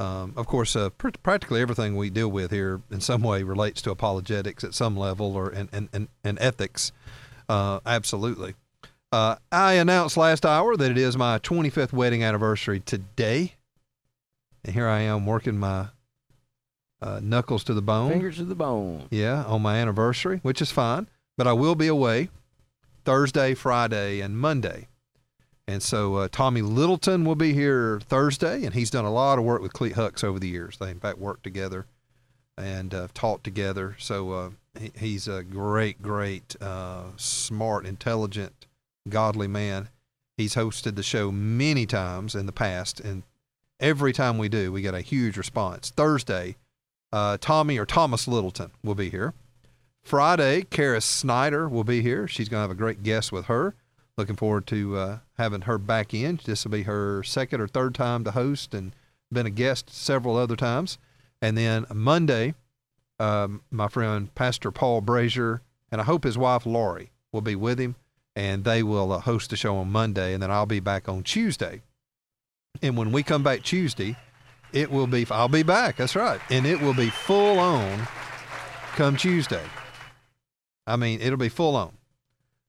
Speaker 1: Um, of course, uh, pr- practically everything we deal with here in some way relates to apologetics at some level or and, and, and, and ethics. Uh, absolutely. Uh, I announced last hour that it is my 25th wedding anniversary today. And here I am working my uh, knuckles to the bone.
Speaker 2: Fingers to the bone.
Speaker 1: Yeah, on my anniversary, which is fine. But I will be away Thursday, Friday, and Monday. And so uh, Tommy Littleton will be here Thursday, and he's done a lot of work with Clete Hux over the years. They, in fact, worked together and uh, taught together. So uh, he, he's a great, great, uh, smart, intelligent, godly man. He's hosted the show many times in the past, and every time we do, we get a huge response. Thursday, uh, Tommy or Thomas Littleton will be here. Friday, Kara Snyder will be here. She's going to have a great guest with her. Looking forward to uh, having her back in. This will be her second or third time to host and been a guest several other times. And then Monday, um, my friend Pastor Paul Brazier and I hope his wife Laurie will be with him, and they will uh, host the show on Monday, and then I'll be back on Tuesday. And when we come back Tuesday, it will be I'll be back. That's right, and it will be full on come Tuesday. I mean, it'll be full on.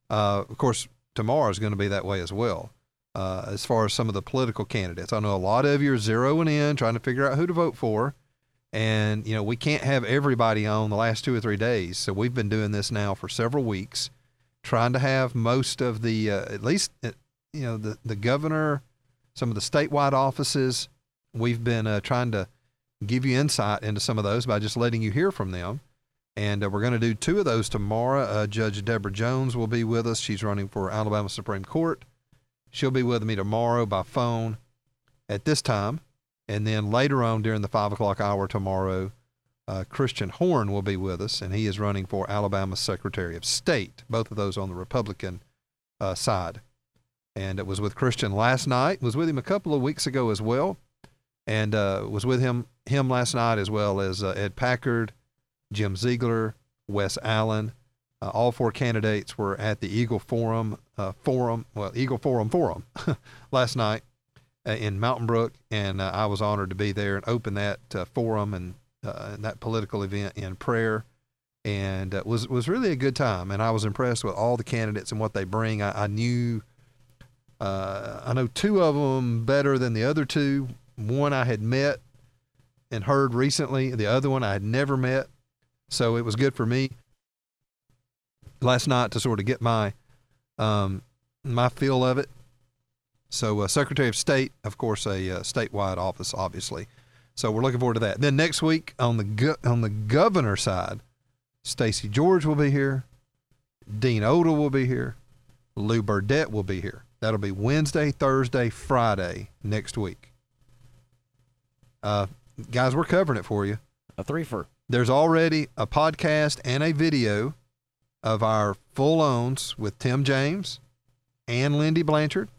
Speaker 1: Uh, of course, tomorrow is going to be that way as well. Uh, as far as some of the political candidates, I know a lot of you are zeroing in, trying to figure out who to vote for. And, you know, we can't have everybody on the last two or three days. So we've been doing this now for several weeks, trying to have most of the, uh, at least, uh, you know, the, the governor, some of the statewide offices. We've been uh, trying to give you insight into some of those by just letting you hear from them. And uh, we're going to do two of those tomorrow. Uh, Judge Debra Jones will be with us. She's running for Alabama Supreme Court. She'll be with me tomorrow by phone at this time. And then later on during the five o'clock hour tomorrow, uh, Christian Horn will be with us, and he is running for Alabama Secretary of State, both of those on the Republican uh, side. And it was with Christian last night, was with him a couple of weeks ago as well, and uh, was with him him last night as well as uh, Ed Packard, Jim Zeigler, Wes Allen. Uh, all four candidates were at the Eagle Forum uh, Forum, well, Eagle Forum Forum [laughs] last night, uh, in Mountain Brook, and uh, I was honored to be there and open that uh, forum and, uh, and that political event in prayer, and uh, was was really a good time. And I was impressed with all the candidates and what they bring. I, I knew, I know two of them better than the other two. One I had met and heard recently. The other one I had never met, so it was good for me last night to sort of get my um, my feel of it. So, uh, Secretary of State, of course, a uh, statewide office, obviously. So we're looking forward to that. Then next week on the go- on the governor side, Stacey George will be here, Dean Odle will be here, Lew Burdette will be here. That'll be Wednesday, Thursday, Friday next week. Uh, guys, we're covering it for you.
Speaker 2: A threefer.
Speaker 1: There's already a podcast and a video of our full owns with Tim James and Lindy Blanchard.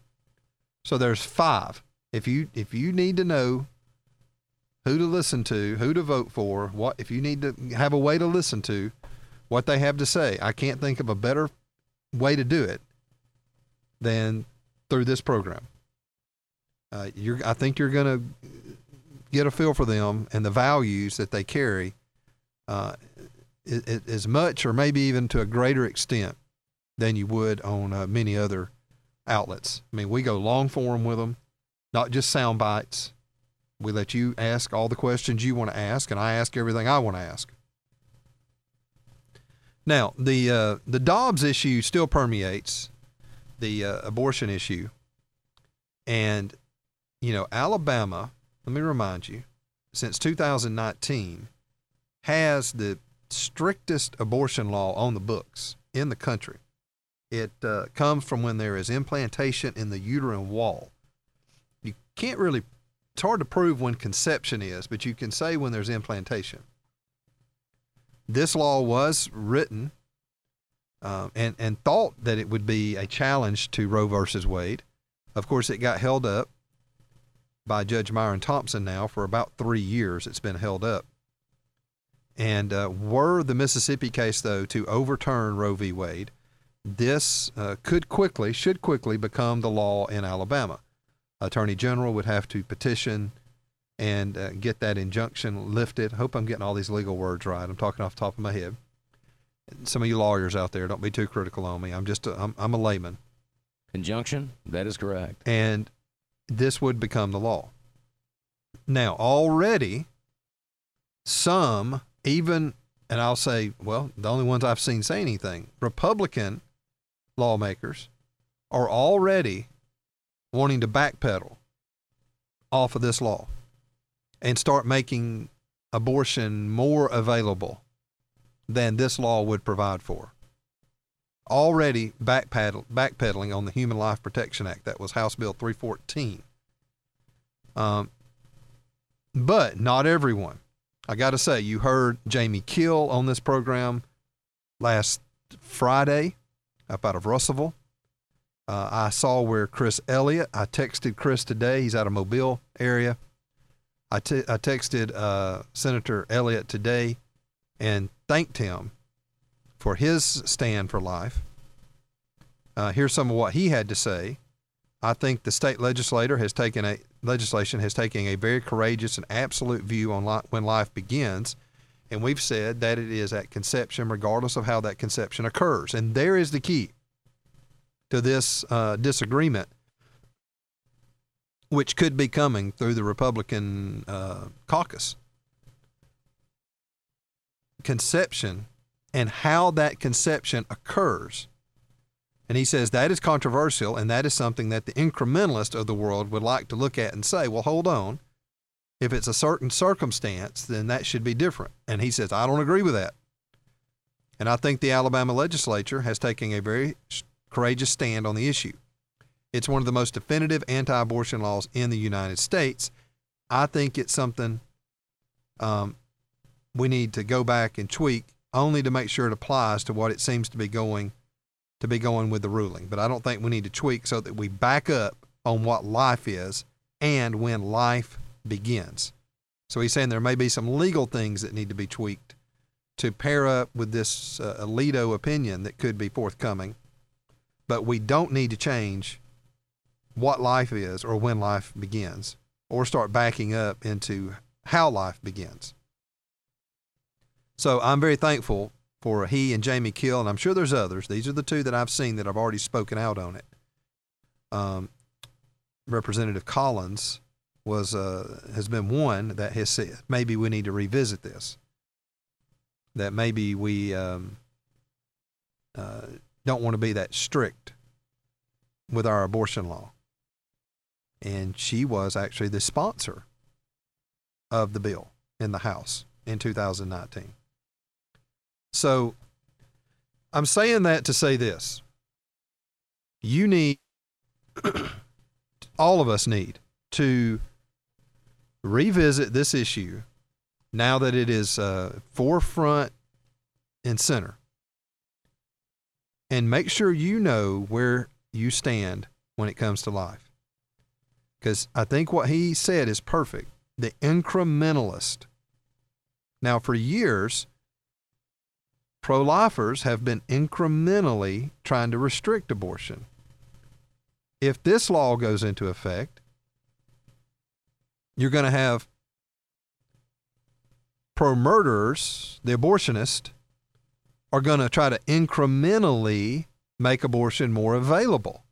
Speaker 1: So there's five. If you if you need to know who to listen to, who to vote for, what if you need to have a way to listen to what they have to say, I can't think of a better way to do it than through this program. Uh, I think you're going to get a feel for them and the values that they carry uh, as much or maybe even to a greater extent than you would on uh, many other outlets. I mean, we go long form with them, not just sound bites. We let you ask all the questions you want to ask, and I ask everything I want to ask. Now, the uh, the Dobbs issue still permeates the uh, abortion issue, and you know, Alabama. Let me remind you, since 2019, has the strictest abortion law on the books in the country. It uh, comes from when there is implantation in the uterine wall. You can't really, it's hard to prove when conception is, but you can say when there's implantation. This law was written um, and, and thought that it would be a challenge to Roe versus Wade. Of course, it got held up by Judge Myron Thompson now for about three years. It's been held up. And uh, were the Mississippi case, though, to overturn Roe v. Wade, this uh, could quickly, should quickly become the law in Alabama. Attorney General would have to petition and uh, get that injunction lifted. Hope I'm getting all these legal words right. I'm talking off the top of my head. Some of you lawyers out there, don't be too critical on me. I'm just a, I'm, I'm a layman.
Speaker 2: Injunction, That is correct.
Speaker 1: And this would become the law. Now, already, some, even, and I'll say, well, the only ones I've seen say anything, Republican lawmakers are already wanting to backpedal off of this law and start making abortion more available than this law would provide for. Already backpedal, backpedaling on the Human Life Protection Act. That was House Bill 314. Um, but not everyone. I got to say, you heard Jamie Kiel on this program last Friday up out of Russellville. Uh, I saw where Chris Elliott, I texted Chris today. He's out of Mobile area. I, I texted uh, Senator Elliott today and thanked him for his stand for life. Uh, here's some of what he had to say. I think the state legislator has taken a legislation has taken a very courageous and absolute view on li- when life begins, and we've said that it is at conception, regardless of how that conception occurs. And there is the key to this uh, disagreement, which could be coming through the Republican uh, caucus. Conception and how that conception occurs. And he says that is controversial, and that is something that the incrementalist of the world would like to look at and say, well, hold on. If it's a certain circumstance, then that should be different. And he says, I don't agree with that. And I think the Alabama legislature has taken a very courageous stand on the issue. It's one of the most definitive anti abortion laws in the United States. I think it's something um, we need to go back and tweak only to make sure it applies to what it seems to be going to be going with the ruling. But I don't think we need to tweak so that we back up on what life is and when life begins. So he's saying there may be some legal things that need to be tweaked to pair up with this uh, Alito opinion that could be forthcoming. But we don't need to change what life is or when life begins, or start backing up into how life begins. So I'm very thankful for he and Jamie Kiel, and I'm sure there's others. These are the two that I've seen that I've already spoken out on it. Um, Representative Collins was uh, has been one that has said maybe we need to revisit this. That maybe we um, uh, don't want to be that strict with our abortion law. And she was actually the sponsor of the bill in the House in 2019. So I'm saying that to say this. You need, all of us need to revisit this issue now that it is uh, forefront and center and make sure you know where you stand when it comes to life. Because I think what he said is perfect. The incrementalist. Now, for years, pro lifers have been incrementally trying to restrict abortion. If this law goes into effect, you're going to have pro murderers, the abortionists, are going to try to incrementally make abortion more available.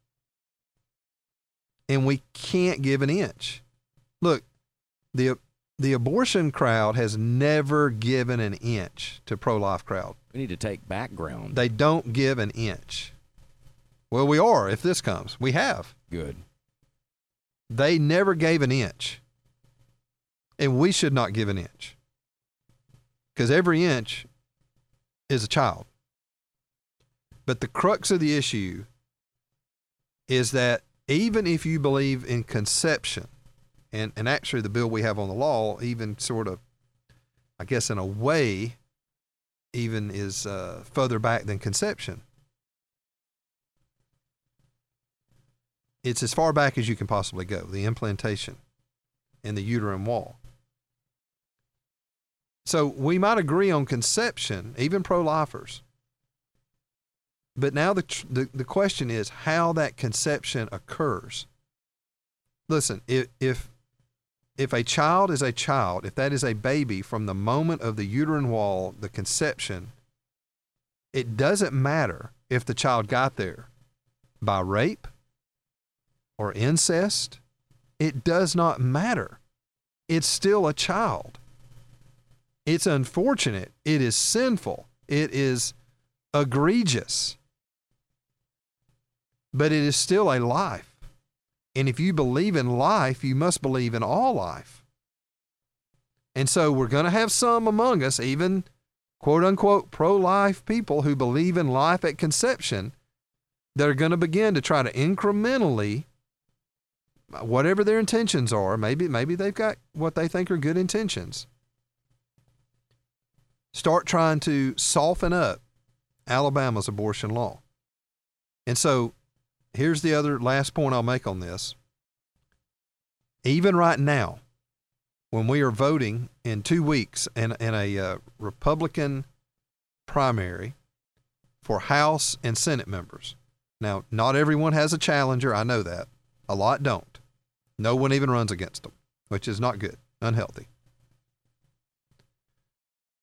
Speaker 1: And we can't give an inch. Look, the the abortion crowd has never given an inch to pro-life crowd.
Speaker 2: We need to take background.
Speaker 1: They don't give an inch. Well, we are if this comes. We have.
Speaker 2: Good.
Speaker 1: They never gave an inch. And we should not give an inch. Because every inch is a child. But the crux of the issue is that even if you believe in conception, and, and actually the bill we have on the law even sort of, I guess in a way, even is uh, further back than conception. It's as far back as you can possibly go, the implantation in the uterine wall. So we might agree on conception, even pro lifers. But now the, the, the question is how that conception occurs. Listen, if, if, if a child is a child, if that is a baby from the moment of the uterine wall, the conception, it doesn't matter if the child got there by rape or incest. It does not matter. It's still a child. It's unfortunate. It is sinful. It is egregious. But it is still a life. And if you believe in life, you must believe in all life. And so we're going to have some among us, even quote unquote pro life people who believe in life at conception, that are going to begin to try to incrementally, whatever their intentions are, maybe, maybe they've got what they think are good intentions start trying to soften up Alabama's abortion law. And so here's the other last point I'll make on this. Even right now, when we are voting in two weeks in, in a uh, Republican primary for House and Senate members. Now, not everyone has a challenger. I know that. A lot don't. No one even runs against them, which is not good, unhealthy.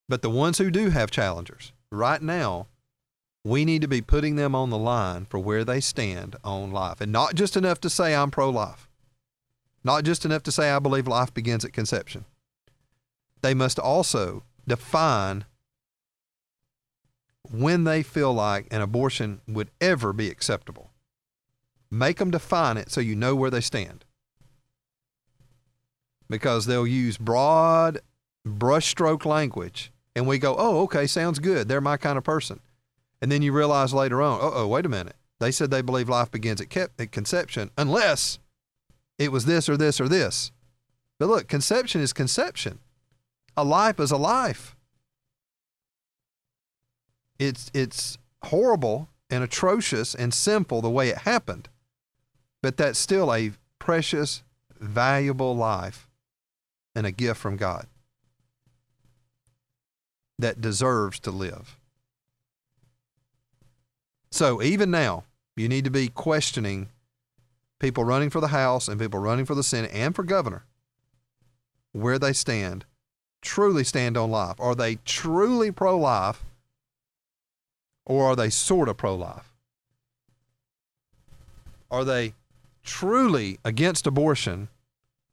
Speaker 1: But the ones who do have challengers, right now, we need to be putting them on the line for where they stand on life. And not just enough to say I'm pro life, not just enough to say I believe life begins at conception. They must also define when they feel like an abortion would ever be acceptable. Make them define it so you know where they stand. Because they'll use broad brushstroke language and we go, oh, okay, sounds good. They're my kind of person. And then you realize later on, oh, oh, wait a minute. They said they believe life begins at, kept, at conception unless it was this or this or this. But look, conception is conception. A life is a life. It's, it's horrible and atrocious and simple the way it happened, but that's still a precious, valuable life and a gift from God that deserves to live. So even now, you need to be questioning people running for the House and people running for the Senate and for governor, where they stand, truly stand on life. Are they truly pro life or are they sort of pro life? Are they truly against abortion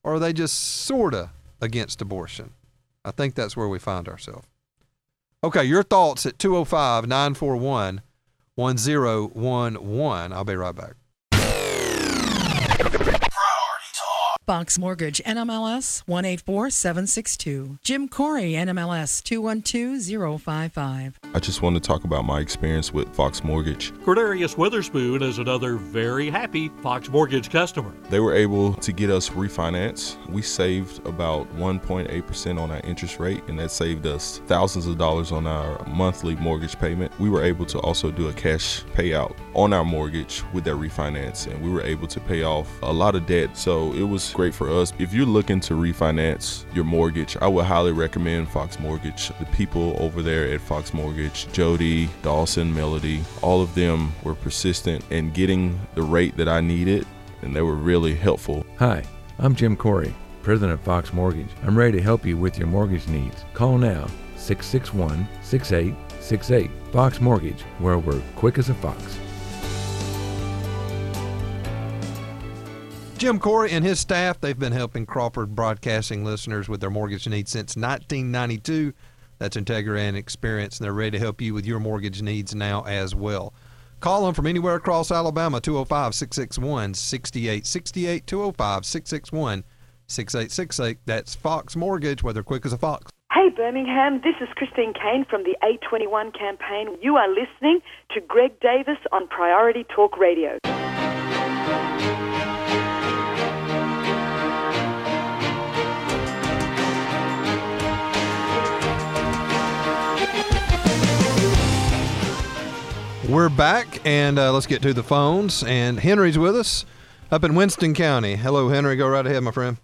Speaker 1: or are they just sort of against abortion? I think that's where we find ourselves. Okay, your thoughts at 205 941 1011. I'll be right back.
Speaker 4: Fox Mortgage, NMLS 184762. Jim Corey, NMLS 212055.
Speaker 5: I just want to talk about my experience with Fox Mortgage.
Speaker 6: Cordarius Witherspoon is another very happy Fox Mortgage customer.
Speaker 5: They were able to get us refinance. We saved about 1.8% on our interest rate, and that saved us thousands of dollars on our monthly mortgage payment. We were able to also do a cash payout on our mortgage with that refinance, and we were able to pay off a lot of debt. So it was great for us. If you're looking to refinance your mortgage, I would highly recommend Fox Mortgage. The people over there at Fox Mortgage, Jody, Dawson, Melody, all of them were persistent in getting the rate that I needed, and they were really helpful.
Speaker 7: Hi, I'm Jim Corey, president of Fox Mortgage. I'm ready to help you with your mortgage needs. Call now 661 6868. Fox Mortgage, where we're quick as a fox.
Speaker 1: Jim Corey and his staff, they've been helping Crawford Broadcasting listeners with their mortgage needs since 1992. That's Integra and experience, and they're ready to help you with your mortgage needs now as well. Call them from anywhere across Alabama, 205 661 6868, 205 661 6868. That's Fox Mortgage, where they're quick as a fox.
Speaker 13: Hey Birmingham, this is Christine Kane from the 821 campaign. You are listening to Greg Davis on Priority Talk Radio.
Speaker 1: We're back, and uh, let's get to the phones. And Henry's with us up in Winston County. Hello, Henry. Go right ahead, my friend.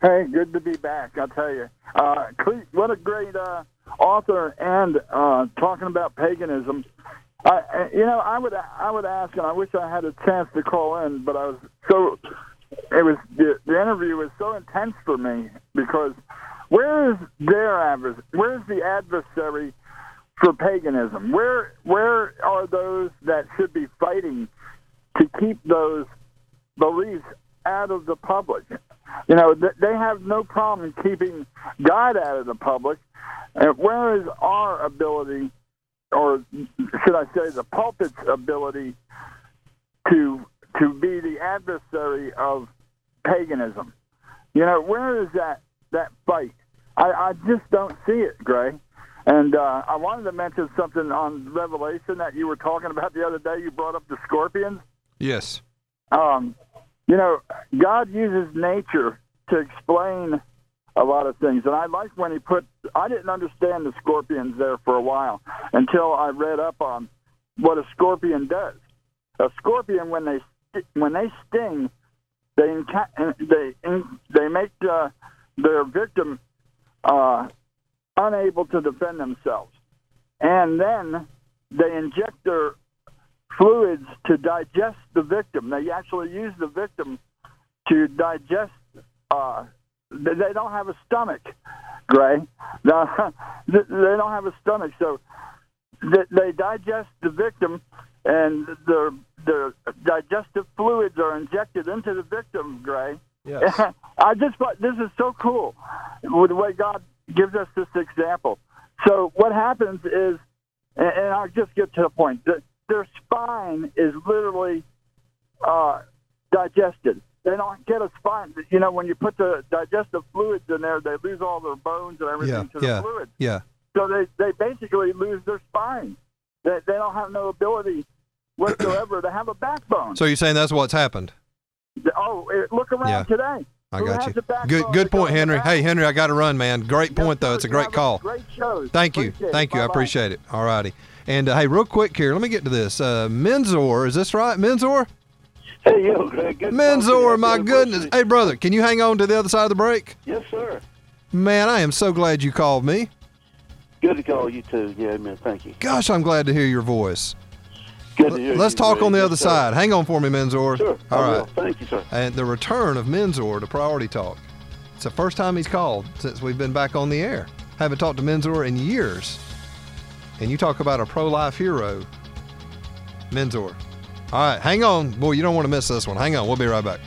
Speaker 14: Hey, good to be back. I'll tell you, uh, what a great uh, author, and uh, talking about paganism. I, you know, I would I would ask, and I wish I had a chance to call in, but I was so it was the, the interview was so intense for me because where is their adversary? Where's the adversary for paganism? Where where are those that should be fighting to keep those beliefs out of the public? You know, they have no problem keeping God out of the public. And where is our ability, or should I say, the pulpit's ability to to be the adversary of paganism? You know, where is that that fight? I, I just don't see it, Gray. And uh, I wanted to mention something on Revelation that you were talking about the other day. You brought up the scorpions.
Speaker 1: Yes.
Speaker 14: Um, you know, God uses nature to explain a lot of things. And I like when he put, I didn't understand the scorpions there for a while until I read up on what a scorpion does. A scorpion, when they when they sting, they they they make uh, their victim uh, unable to defend themselves, and then they inject their fluids to digest the victim. They actually use the victim to digest. Uh, they don't have a stomach, Gray. [laughs] they don't have a stomach, so they digest the victim, and their their digestive fluids are injected into the victim, Gray.
Speaker 1: Yes. [laughs]
Speaker 14: I just thought this is so cool with the way God gives us this example. So what happens is, and, I'll just get to the point. The, their spine is literally uh, digested. They don't get a spine. You know, when you put the digestive fluids in there, they lose all their bones and everything
Speaker 1: Yeah,
Speaker 14: to
Speaker 1: yeah,
Speaker 14: the fluids.
Speaker 1: yeah.
Speaker 14: So they, they basically lose their spine. They, they don't have no ability whatsoever to have a backbone.
Speaker 1: So you're saying that's what's happened?
Speaker 14: Oh, look around
Speaker 1: Yeah.
Speaker 14: today.
Speaker 1: I got you. Good, good point, Henry. Hey, Henry, I got to run, man. Great point, though. It's a great call.
Speaker 14: Great shows.
Speaker 1: Thank you, thank you. I appreciate it. All righty. And uh, hey, real quick here, let me get to this. Uh, Menzor, is this right? Menzor?
Speaker 15: Hey, yo, Greg. Good
Speaker 1: Menzor, my goodness. Hey, brother, can you hang on to the other side of the break?
Speaker 15: Yes, sir.
Speaker 1: Man, I am so glad you called me.
Speaker 15: Good to call you too. Yeah, man. Thank you.
Speaker 1: Gosh, I'm glad to hear your voice.
Speaker 15: Good to hear
Speaker 1: Let's
Speaker 15: you,
Speaker 1: talk on the other
Speaker 15: sir.
Speaker 1: side. Hang on for me, Menzor.
Speaker 15: Sure.
Speaker 1: All
Speaker 15: will. Thank you, sir.
Speaker 1: And the return of Menzor to Priority Talk. It's the first time he's called since we've been back on the air. Haven't talked to Menzor in years. And you talk about a pro-life hero, Menzor. All right, hang on. Boy, you don't want to miss this one. Hang on. We'll be right back.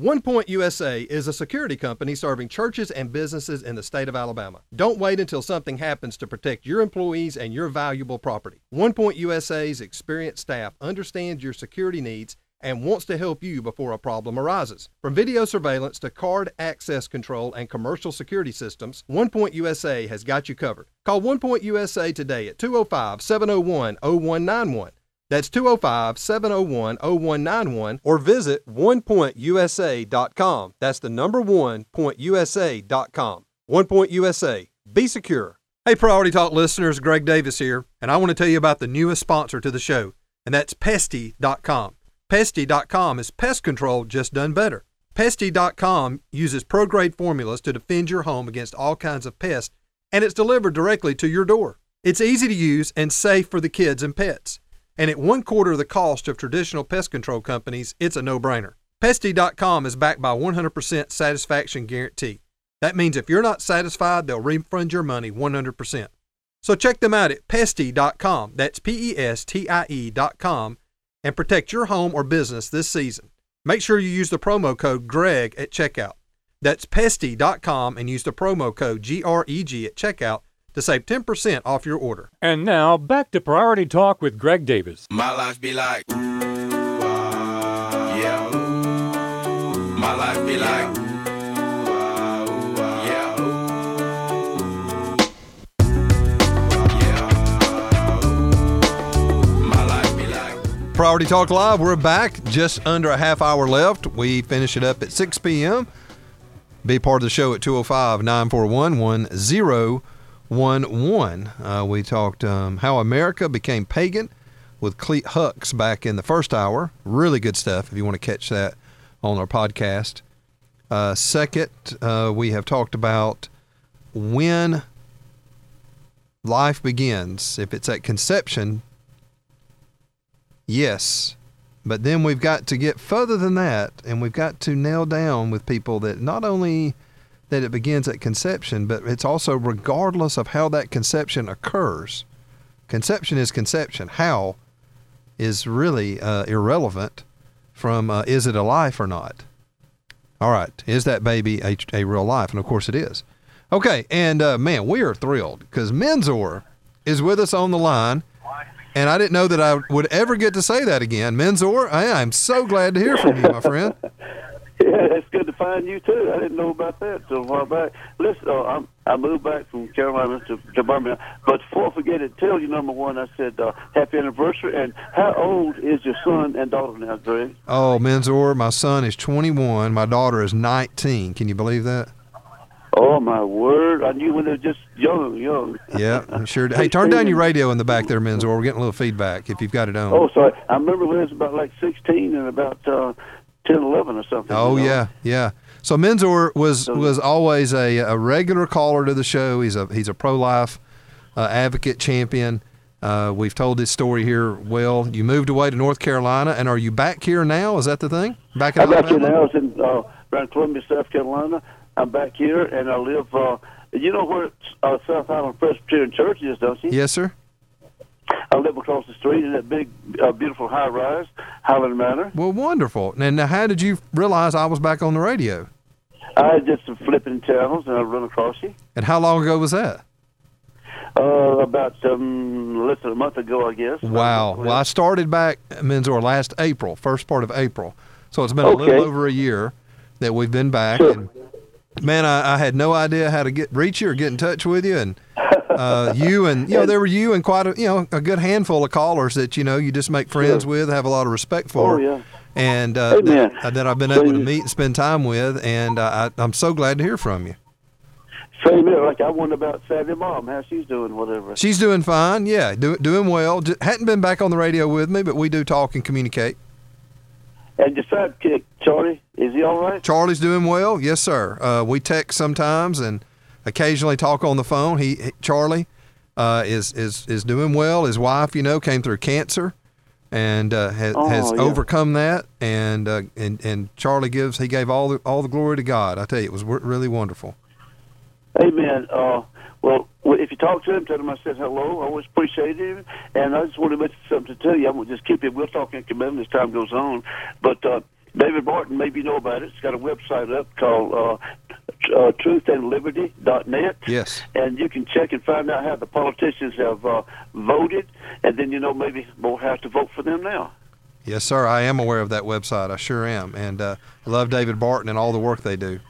Speaker 10: One Point USA is a security company serving churches and businesses in the state of Alabama. Don't wait until something happens to protect your employees and your valuable property. One Point USA's experienced staff understands your security needs and wants to help you before a problem arises. From video surveillance to card access control and commercial security systems, One Point USA has got you covered. Call One Point USA today at 205 701 0191. That's 205 701 0191 or visit onepointusa.com. That's the number one pointusa.com. One Point USA. Be secure. Hey, Priority Talk listeners, Greg Davis here, and I want to tell you about the newest sponsor to the show, and that's Pestie.com. Pestie.com is pest control just done better. Pestie.com uses pro grade formulas to defend your home against all kinds of pests, and it's delivered directly to your door. It's easy to use and safe for the kids and pets. And at one quarter the cost of traditional pest control companies, it's a no brainer. Pestie.com is backed by 100% satisfaction guarantee. That means if you're not satisfied, they'll refund your money 100%. So check them out at pestie.com. That's P E S T I E.com and protect your home or business this season. Make sure you use the promo code GREG at checkout. That's pestie.com and use the promo code GREG at checkout to save 10% off your order.
Speaker 6: And now back to Priority Talk with Greg Davis.
Speaker 16: My life be like, ooh, ah, yeah, ooh. My life be like, ooh, ah, ooh, ah, yeah, ooh. My life be like.
Speaker 1: Priority Talk Live, we're back. Just under a half hour left. We finish it up at 6 p.m. Be part of the show at 205 941 1011. Uh, We talked um, how America became pagan with Clete Hux back in the first hour. Really good stuff if you want to catch that on our podcast. Uh, second, uh, we have talked about when life begins. If it's at conception, Yes. But then we've got to get further than that, and we've got to nail down with people that not only that it begins at conception, but it's also regardless of how that conception occurs. Conception is conception. How is really uh, irrelevant from uh, is it a life or not? All right. Is that baby a, a real life? And of course it is. Okay. And uh, man, we are thrilled because Menzor is with us on the line. And I didn't know that I would ever get to say that again. Menzor, I am so glad to hear from you, my friend. [laughs]
Speaker 15: Yeah, it's good to find you too. I didn't know about that a while back. Listen, uh, I'm, I moved back from Carolina to, to Birmingham, but before I forget it, tell you number one, I said uh, happy anniversary. And how old is your son and daughter now, Greg?
Speaker 1: Oh, Menzor, my son is 21. My daughter is 19. Can you believe that?
Speaker 15: Oh my word! I knew when they were just young, young.
Speaker 1: Yeah, [laughs] I'm sure. Hey, turn down your radio in the back there, Menzor. We're getting a little feedback if you've got it on.
Speaker 15: Oh, sorry. I remember when it was about like 16 and about uh, 10, 11 or something.
Speaker 1: Oh
Speaker 15: you know?
Speaker 1: yeah, yeah. So Menzor was was always a, a regular caller to the show. He's a he's a pro life uh, advocate champion. Uh, we've told this story here. Well, you moved away to North Carolina, and are you back here now? Is that the thing? Back in
Speaker 15: I'm back here now. I was in uh, around Columbia, South Carolina. I'm back here, and I live. Uh, you know where uh, South Highland Presbyterian Church is, don't you?
Speaker 1: Yes, sir.
Speaker 15: I live across the street in that big, uh, beautiful high rise, Highland Manor.
Speaker 1: Well, wonderful. And now, how did you realize I was back on the radio?
Speaker 15: I just some flipping channels, and I run across you.
Speaker 1: And how long ago was that?
Speaker 15: Uh, about um, less than a month ago, I guess.
Speaker 1: Wow. Well, I started back Menzor last April, first part of April. So it's been a little over a year that we've been back. And man, I, I had no idea how to get reach you or get in touch with you. And [laughs] uh, you and you know there were you and quite a you know a good handful of callers that you know you just make friends with, have a lot of respect for.
Speaker 15: Oh, yeah.
Speaker 1: And uh, that, that I've been
Speaker 15: So
Speaker 1: able to meet and spend time with, and uh, I, I'm so glad to hear from you.
Speaker 15: Same here. Like I wonder about Savvy Mom, how she's doing, whatever.
Speaker 1: She's doing fine. Yeah, do, doing well. J- hadn't been back on the radio with me, but we do talk and communicate.
Speaker 15: And your sidekick, Charlie, is he all right?
Speaker 1: Charlie's doing well. Yes, sir. Uh, we text sometimes and occasionally talk on the phone. He, Charlie uh, is is is doing well. His wife, you know, came through cancer and uh, has,
Speaker 15: Oh,
Speaker 1: has
Speaker 15: yeah.
Speaker 1: overcome that. And uh, and and Charlie gives he gave all the all the glory to God. I tell you, it was really wonderful.
Speaker 15: Amen. Uh, well, if you talk to him, tell him I said hello. I always appreciate him. And I just want to mention something to tell you. I'm going to just keep it. We'll talk in commitment as time goes on. But uh, David Barton, maybe you know about it. It's got a website up called uh, uh, truthandliberty.net.
Speaker 1: Yes.
Speaker 15: And you can check and find out how the politicians have uh, voted. And then, you know, maybe we'll have to vote for them now.
Speaker 1: Yes, sir. I am aware of that website. I sure am, and uh, I love David Barton and all the work they do.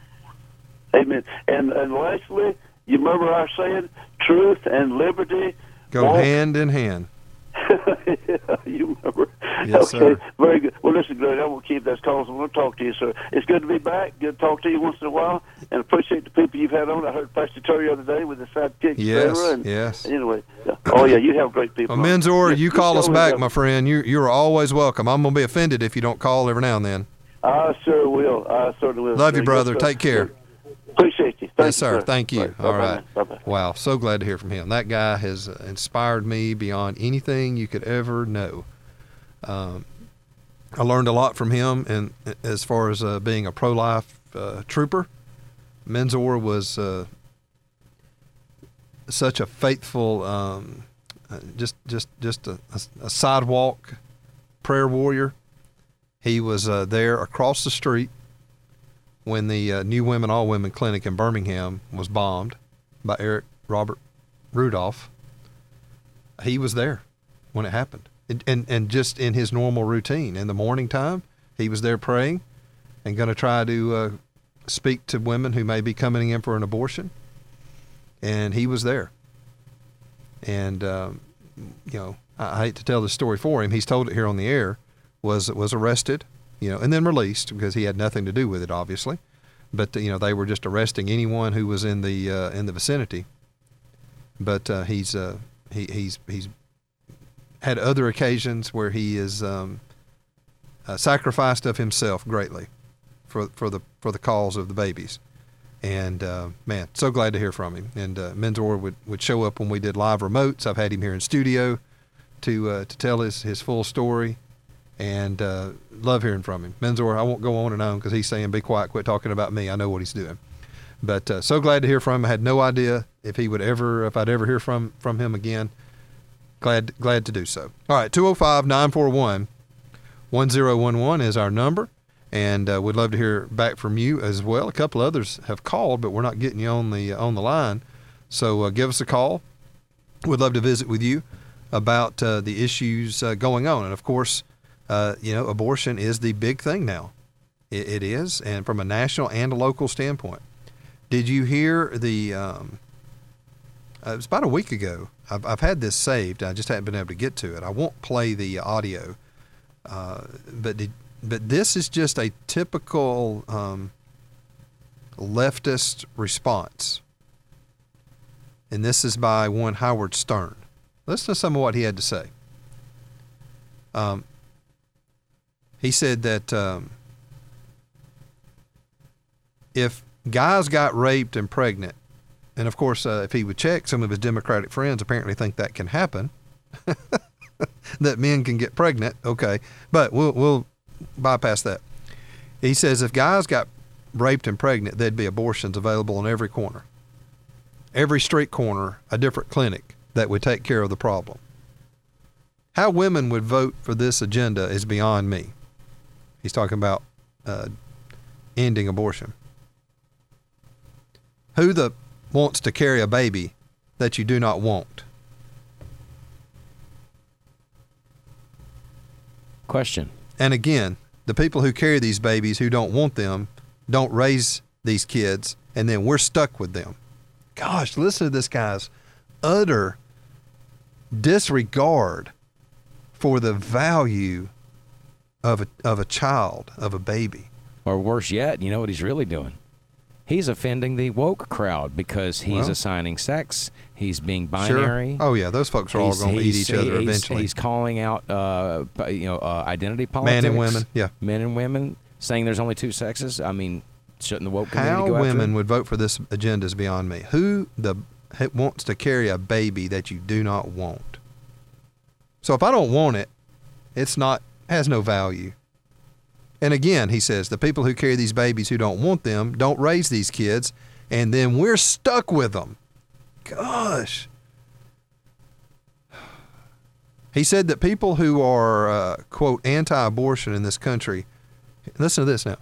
Speaker 15: Amen. And, and lastly, you remember our saying, truth and liberty
Speaker 1: Go hand in hand. [laughs]
Speaker 15: you remember?
Speaker 1: Yes,
Speaker 15: okay,
Speaker 1: sir.
Speaker 15: very good. Well, listen, Greg, I will keep those calls. I'm going to talk to you, sir. It's good to be back. Good to talk to you once in a while, and appreciate the people you've had on. I heard Pastor Terry the other day with the sidekick.
Speaker 1: Yes,
Speaker 15: and
Speaker 1: yes.
Speaker 15: Anyway, oh yeah, you have great people.
Speaker 1: Well. Menzor, you call us back, my friend. You you are always welcome. I'm gonna be offended if you don't call every now and then.
Speaker 15: I sure will. I certainly will.
Speaker 1: Love you, brother. Take care.
Speaker 15: Appreciate you. Thank
Speaker 1: yes,
Speaker 15: you,
Speaker 1: sir. Thank you.
Speaker 15: Right.
Speaker 1: All right.
Speaker 15: Bye-bye.
Speaker 1: Wow. So glad to hear from him. That guy has inspired me beyond anything you could ever know. Um, I learned a lot from him, and as far as uh, being a pro-life uh, trooper, Menzor was uh, such a faithful, um, uh, just just just a, a, a sidewalk prayer warrior. He was uh, there across the street when the uh, New Women All Women Clinic in Birmingham was bombed by Eric Robert Rudolph. He was there when it happened, and and, and just in his normal routine in the morning time, he was there praying and going to try to uh, speak to women who may be coming in for an abortion, and he was there. And um, you know, I, I hate to tell the story for him. He's told it here on the air. Was was arrested, you know, and then released because he had nothing to do with it, obviously. But you know, they were just arresting anyone who was in the uh, in the vicinity. But uh, he's uh, he, he's he's had other occasions where he is um, uh, sacrificed of himself greatly for for the for the cause of the babies. And uh, man, so glad to hear from him. And uh, Menzor would, would show up when we did live remotes. I've had him here in studio to to tell his, his full story, and uh, love hearing from him. Menzor, I won't go on and on because he's saying, "Be quiet, quit talking about me. I know what he's doing." But uh, so glad to hear from him. I had no idea if he would ever, if I'd ever hear from from him again. Glad glad to do so. All right, 205 941 1011 is our number. And uh, we'd love to hear back from you as well. A couple others have called, but we're not getting you on the on the line. So uh, give us a call. We'd love to visit with you about uh, the issues uh, going on. And of course, uh, you know, abortion is the big thing now. It, it is, and from a national and a local standpoint. Did you hear the? Um, uh, it was about a week ago. I've, I've had this saved. I just haven't been able to get to it. I won't play the audio, uh, but did, but this is just a typical um, leftist response, and this is by one Howard Stern. Listen to some of what he had to say. Um, he said that um, if guys got raped and pregnant, and of course, uh, if he would check, some of his Democratic friends apparently think that can happen. [laughs] that men can get pregnant. Okay, but we'll we'll bypass that. He says if guys got raped and pregnant, there'd be abortions available on every corner. Every street corner, a different clinic that would take care of the problem. How women would vote for this agenda is beyond me. He's talking about uh, ending abortion. Who the wants to carry a baby that you do not want?
Speaker 2: Question.
Speaker 1: And again, the people who carry these babies who don't want them don't raise these kids, and then we're stuck with them. Gosh, listen to this guy's utter disregard for the value of a, of a child, of a baby.
Speaker 2: Or worse yet, you know what he's really doing? He's offending the woke crowd because he's
Speaker 1: Well.
Speaker 2: assigning sex. He's being
Speaker 1: Sure.
Speaker 2: binary.
Speaker 1: Oh yeah, those folks are all going to eat each other
Speaker 2: he's-
Speaker 1: eventually.
Speaker 2: He's calling out, uh, you know, uh, identity politics.
Speaker 1: Men and women, yeah.
Speaker 2: men and women, saying there's only two sexes. I mean, shouldn't the woke community
Speaker 1: How
Speaker 2: go after
Speaker 1: women would vote for this agenda is beyond me. Who the wants to carry a baby that you do not want? So if I don't want it, it's not has no value. And again, he says the people who carry these babies who don't want them don't raise these kids, and then we're stuck with them. Gosh. He said that people who are, uh, quote, anti abortion in this country, listen to this now.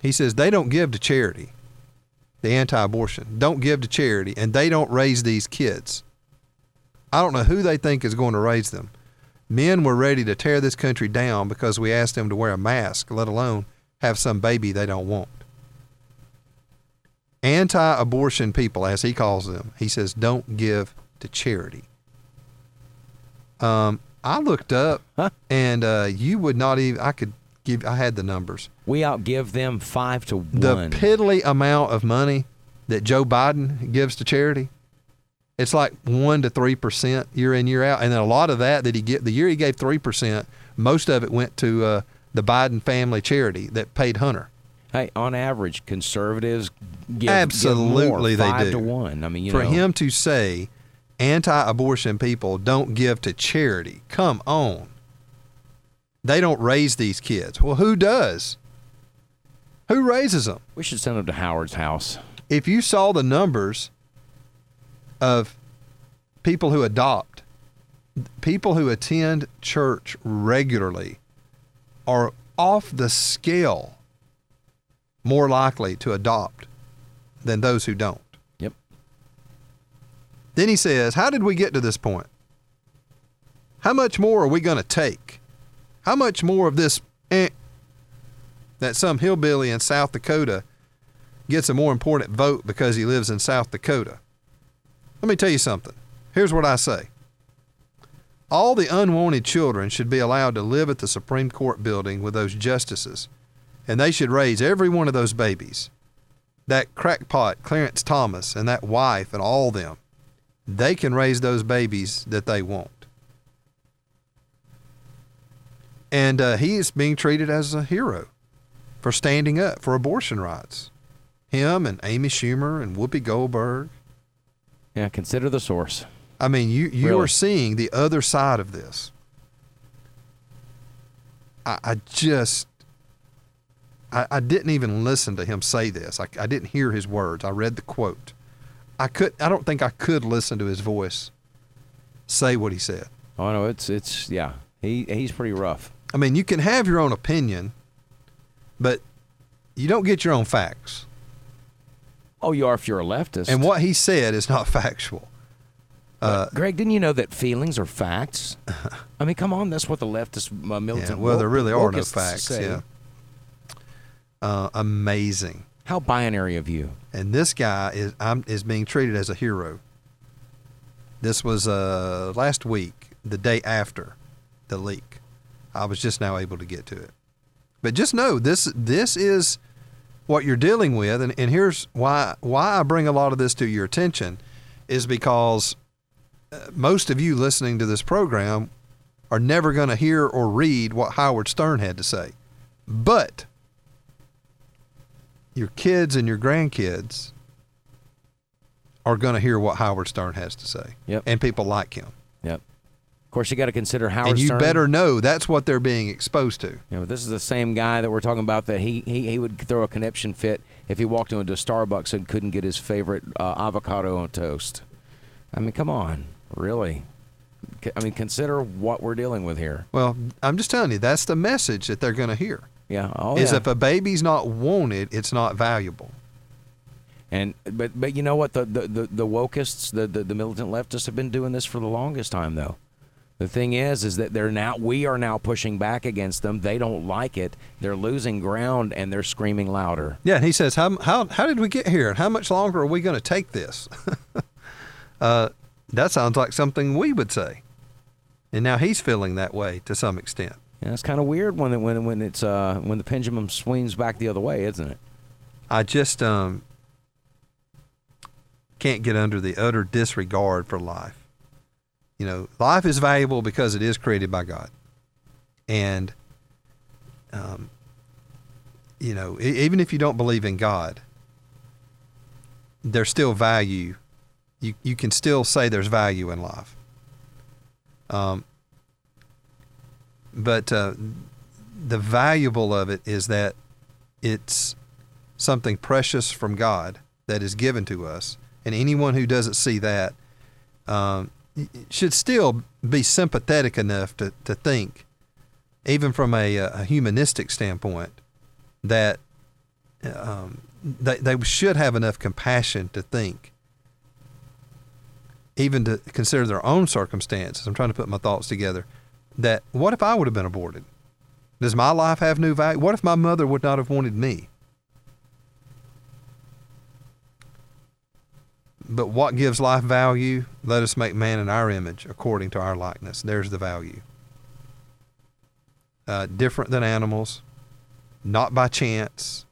Speaker 1: He says they don't give to charity, the anti abortion, don't give to charity, and they don't raise these kids. I don't know who they think is going to raise them. Men were ready to tear this country down because we asked them to wear a mask, let alone have some baby they don't want. Anti abortion people, as he calls them, he says, don't give to charity. Um, I looked up, and uh, you would not even, I could give, I had the numbers.
Speaker 2: We outgive them five to one.
Speaker 1: The piddly amount of money that Joe Biden gives to charity, it's like one to three percent year in year out, and then a lot of that that he get the year he gave three percent, most of it went to uh, the Biden family charity that paid Hunter.
Speaker 2: Hey, on average, conservatives give
Speaker 1: Absolutely,
Speaker 2: give more,
Speaker 1: they
Speaker 2: five
Speaker 1: do.
Speaker 2: to one. I mean, you
Speaker 1: For
Speaker 2: know,
Speaker 1: him to say anti-abortion people don't give to charity, come on. They don't raise these kids. Well, who does? Who raises them?
Speaker 2: we should send them to Howard's house.
Speaker 1: if you saw the numbers of people who adopt, people who attend church regularly are off the scale more likely to adopt than those who don't.
Speaker 2: Yep.
Speaker 1: Then he says, How did we get to this point? How much more are we going to take? How much more of this eh, that some hillbilly in South Dakota gets a more important vote because he lives in South Dakota? Let me tell you something. Here's what I say all the unwanted children should be allowed to live at the Supreme Court building with those justices, and they should raise every one of those babies. That crackpot, Clarence Thomas, and that wife, and all them, they can raise those babies that they want. And uh, he is being treated as a hero for standing up for abortion rights. Him and Amy Schumer and Whoopi Goldberg.
Speaker 2: Yeah, consider the source.
Speaker 1: I mean, you you
Speaker 2: Really?
Speaker 1: are seeing the other side of this. I, I just, I, I didn't even listen to him say this. I, I didn't hear his words. I read the quote. I could. I don't think I could listen to his voice say what he said.
Speaker 2: Oh no, it's it's yeah. He he's pretty rough.
Speaker 1: I mean, you can have your own opinion, but you don't get your own facts.
Speaker 2: Oh, you are if you're a leftist.
Speaker 1: And what he said is not [laughs] factual. Uh,
Speaker 2: Greg, didn't you know that feelings are facts? I mean, come on, that's what the leftist uh, militant.
Speaker 1: Yeah, well, there really are no facts.
Speaker 2: say.
Speaker 1: Yeah. Uh, amazing.
Speaker 2: How binary of you.
Speaker 1: And this guy is I'm, is being treated as a hero. This was uh, last week, the day after the leak. I was just now able to get to it. But just know this this is what you're dealing with, and, and here's why why I bring a lot of this to your attention is because uh, most of you listening to this program are never going to hear or read what Howard Stern had to say. But your kids and your grandkids are going to hear what Howard Stern has to say.
Speaker 2: Yep.
Speaker 1: And people like him.
Speaker 2: Yep. Of course, you got to consider Howard
Speaker 1: and you
Speaker 2: Stern.
Speaker 1: better know that's what they're being exposed to.
Speaker 2: You know, this is the same guy that we're talking about that he, he, he would throw a conniption fit if he walked into a Starbucks and couldn't get his favorite uh, avocado on toast. I mean, come on, really? I mean, consider what we're dealing with here.
Speaker 1: Well, I'm just telling you, that's the message that they're going to hear.
Speaker 2: Yeah. Oh,
Speaker 1: is
Speaker 2: yeah.
Speaker 1: if a baby's not wanted, it's not valuable.
Speaker 2: And but but you know what the the the, the wokeists the, the the militant leftists have been doing this for the longest time though. The thing is, is that they're now we are now pushing back against them. They don't like it. They're losing ground and they're screaming louder.
Speaker 1: Yeah, and he says, how, how, how did we get here? And how much longer are we going to take this? [laughs] uh, that sounds like something we would say. And now he's feeling that way to some extent.
Speaker 2: Yeah, it's kind of weird when when when it's uh when the pendulum swings back the other way, isn't it?
Speaker 1: I just um can't get under the utter disregard for life. You know, life is valuable because it is created by God. And, um, you know, even if you don't believe in God, there's still value. You, you can still say there's value in life. Um, but uh, the valuable of it is that it's something precious from God that is given to us. And anyone who doesn't see that um, should still be sympathetic enough to, to think, even from a, a humanistic standpoint, that um, they, they should have enough compassion to think, even to consider their own circumstances. I'm trying to put my thoughts together. That what if I would have been aborted? Does my life have new value? What if my mother would not have wanted me? But what gives life value? Let us make man in our image according to our likeness. There's the value. Uh, different than animals, not by chance,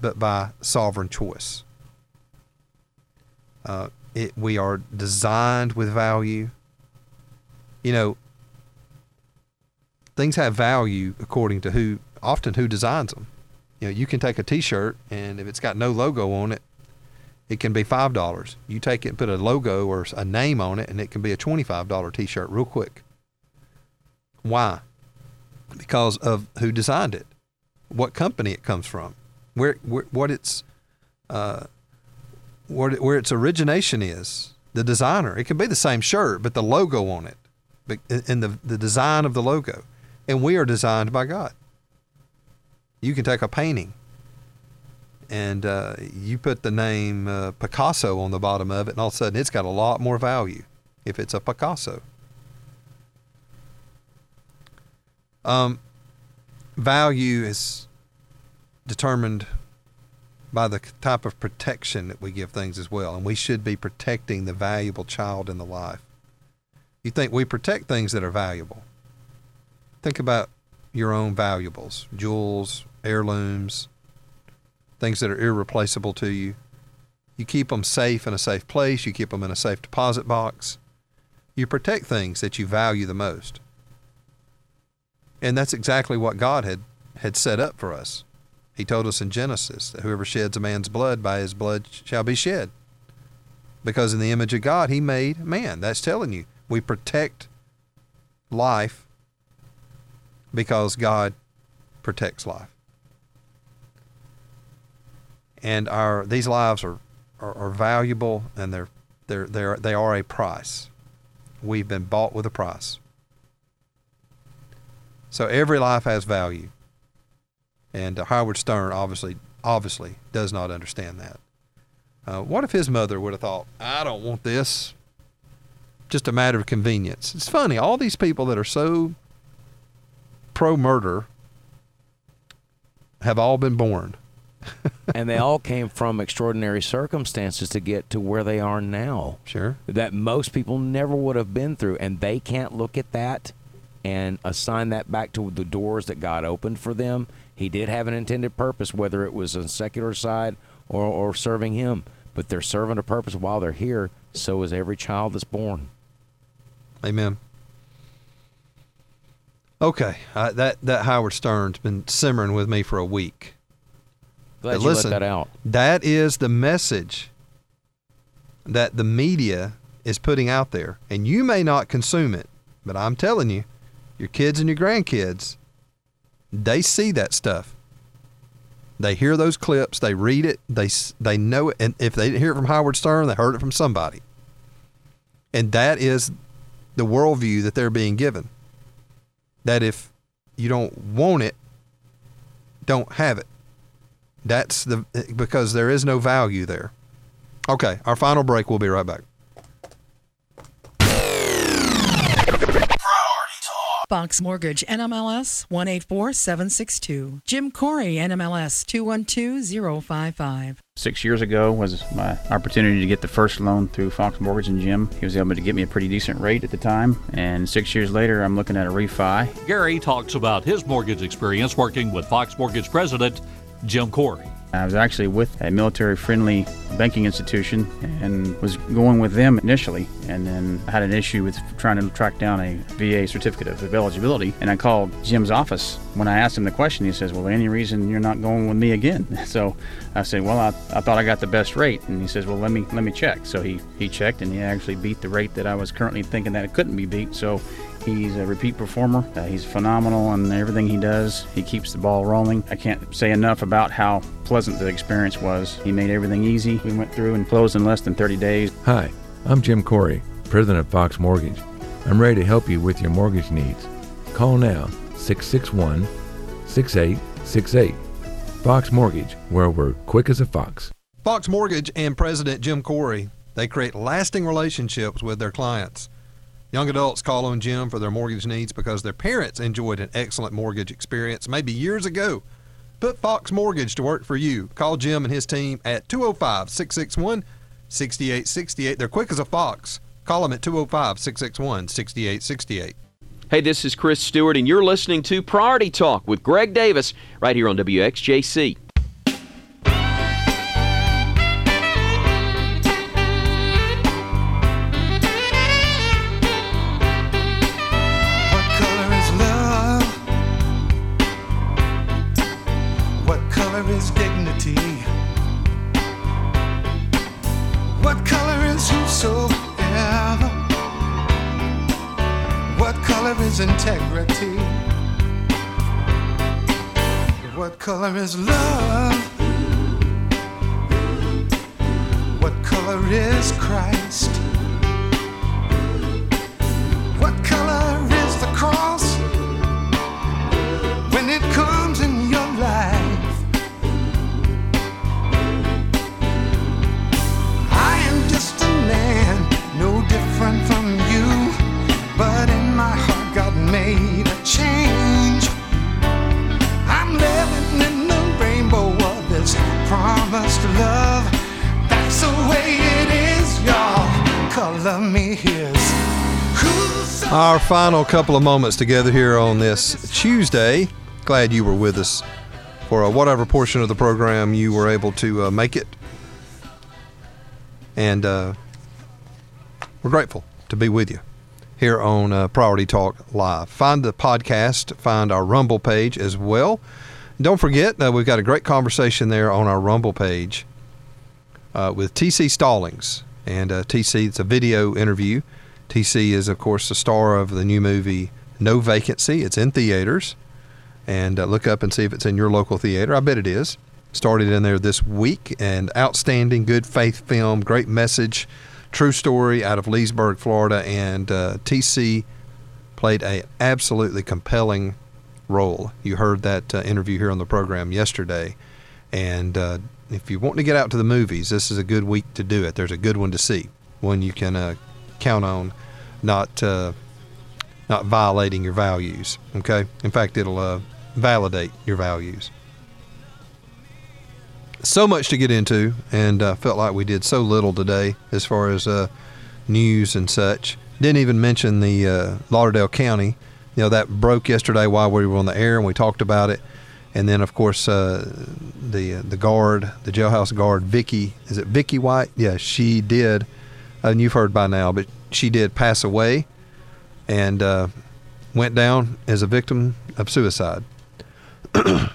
Speaker 1: but by sovereign choice. Uh, it, we are designed with value. You know, things have value according to who, often who designs them. You know, you can take a T-shirt and if it's got no logo on it, it can be five dollars. You take it and put a logo or a name on it, and it can be a twenty-five dollar T-shirt real quick. Why? Because of who designed it, what company it comes from, where, where what its uh, where, where its origination is, the designer. It can be the same shirt, but the logo on it, but in the the design of the logo, and we are designed by God. You can take a painting and uh, you put the name uh, Picasso on the bottom of it, and all of a sudden it's got a lot more value if it's a Picasso. Um, value is determined by the type of protection that we give things as well, and we should be protecting the valuable child in the life. You think we protect things that are valuable. Think about your own valuables, jewels, heirlooms, things that are irreplaceable to you. You keep them safe in a safe place, you keep them in a safe deposit box. You protect things that you value the most. And that's exactly what God had, had set up for us. He told us in Genesis that whoever sheds a man's blood, by his blood shall be shed. Because in the image of God, he made man. That's telling you. We protect life because God protects life and our these lives are, are, are valuable and they're they're they're they are a price. We've been bought with a price. So every life has value, and uh, Howard Stern obviously obviously does not understand that. Uh, what if his mother would have thought, "I don't want this"? Just a matter of convenience. It's funny. All these people that are so pro murder have all been born [laughs]
Speaker 2: and they all came from extraordinary circumstances to get to where they are now.
Speaker 1: Sure.
Speaker 2: That most people never would have been through. And they can't look at that and assign that back to the doors that God opened for them. He did have an intended purpose, whether it was on secular side or, or serving Him. But they're serving a purpose while they're here. So is every child that's born.
Speaker 1: Amen. Okay, uh, that that Howard Stern's been simmering with me for a week.
Speaker 2: Glad
Speaker 1: But
Speaker 2: you
Speaker 1: listen,
Speaker 2: let that out.
Speaker 1: That is the message that the media is putting out there. And you may not consume it, but I'm telling you, your kids and your grandkids, they see that stuff. They hear those clips, they read it, they they know it, and if they didn't hear it from Howard Stern, they heard it from somebody. And that is the worldview that they're being given. That if you don't want it, don't have it. That's the because there is no value there. Okay, our final break. We'll be right back.
Speaker 4: Fox Mortgage, NMLS 184762. Jim Corey, NMLS 212055.
Speaker 17: Six years ago was my opportunity to get the first loan through Fox Mortgage and Jim. He was able to get me a pretty decent rate at the time, and six years later, I'm looking at a refi.
Speaker 6: Gary talks about his mortgage experience working with Fox Mortgage President Jim Corey.
Speaker 17: I was actually with a military friendly banking institution and was going with them initially and then I had an issue with trying to track down a VA certificate of eligibility and I called Jim's office. When I asked him the question he says well any reason you're not going with me again? [laughs] So I said well I, I thought I got the best rate and he says well let me let me check. So he he checked and he actually beat the rate that I was currently thinking that it couldn't be beat. So He's a repeat performer. Uh, he's phenomenal in everything he does. He keeps the ball rolling. I can't say enough about how pleasant the experience was. He made everything easy. We went through and closed in less than 30 days.
Speaker 7: Hi, I'm Jim Corey, president of Fox Mortgage. I'm ready to help you with your mortgage needs. Call now 661 6868. Fox Mortgage, where we're quick as a fox.
Speaker 1: Fox Mortgage and President Jim Corey, they create lasting relationships with their clients. Young adults call on Jim for their mortgage needs because their parents enjoyed an excellent mortgage experience maybe years ago. Put Fox Mortgage to work for you. Call Jim and his team at 205 661 6868. They're quick as a fox. Call them at 205 661 6868.
Speaker 18: Hey, this is Chris Stewart, and you're listening to Priority Talk with Greg Davis right here on WXJC.
Speaker 11: Is love?
Speaker 1: Final couple of moments together here on this Tuesday. Glad you were with us for uh, whatever portion of the program you were able to uh, make it. And uh, we're grateful to be with you here on uh, Priority Talk Live. Find the podcast, find our Rumble page as well. Don't forget, uh, we've got a great conversation there on our Rumble page uh, with TC Stallings. And TC, it's a video interview. TC is, of course, the star of the new movie No Vacancy. It's in theaters. And uh, look up and see if it's in your local theater. I bet it is. Started in there this week. And outstanding, good faith film, great message, true story out of Leesburg, Florida. And uh, TC played a absolutely compelling role. You heard that uh, interview here on the program yesterday. And uh, if you want to get out to the movies, this is a good week to do it. There's a good one to see, one you can uh, count on, not uh, not violating your values. Okay, in fact, it'll uh, validate your values. So much to get into, and uh, felt like we did so little today as far as uh, news and such. Didn't even mention the uh, Lauderdale County. You know that broke yesterday while we were on the air, and we talked about it. And then, of course, uh, the the guard, the jailhouse guard, Vicky, is it Vicky White? Yeah, she did, and you've heard by now, but she did pass away, and uh, went down as a victim of suicide. [clears throat] and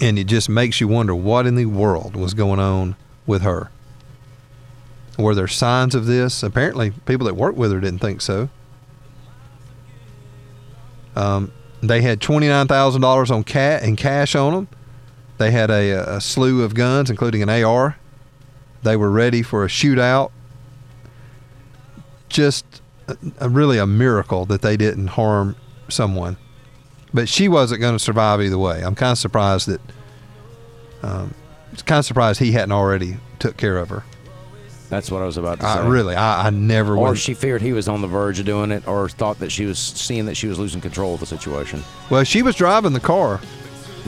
Speaker 1: it just makes you wonder what in the world was going on with her. Were there signs of this? Apparently, people that worked with her didn't think so. Um, they had twenty nine thousand dollars on cat in cash on them. They had a, a slew of guns, including an AR. They were ready for a shootout. Just a, a really a miracle that they didn't harm someone. But she wasn't going to survive either way. I'm kind of surprised that. Um, kind of surprised he hadn't already took care of her.
Speaker 2: That's what I was about to say.
Speaker 1: I, really, I, I never
Speaker 2: Or
Speaker 1: would.
Speaker 2: she feared he was on the verge of doing it, or thought that she was seeing that she was losing control of the situation.
Speaker 1: Well, she was driving the car.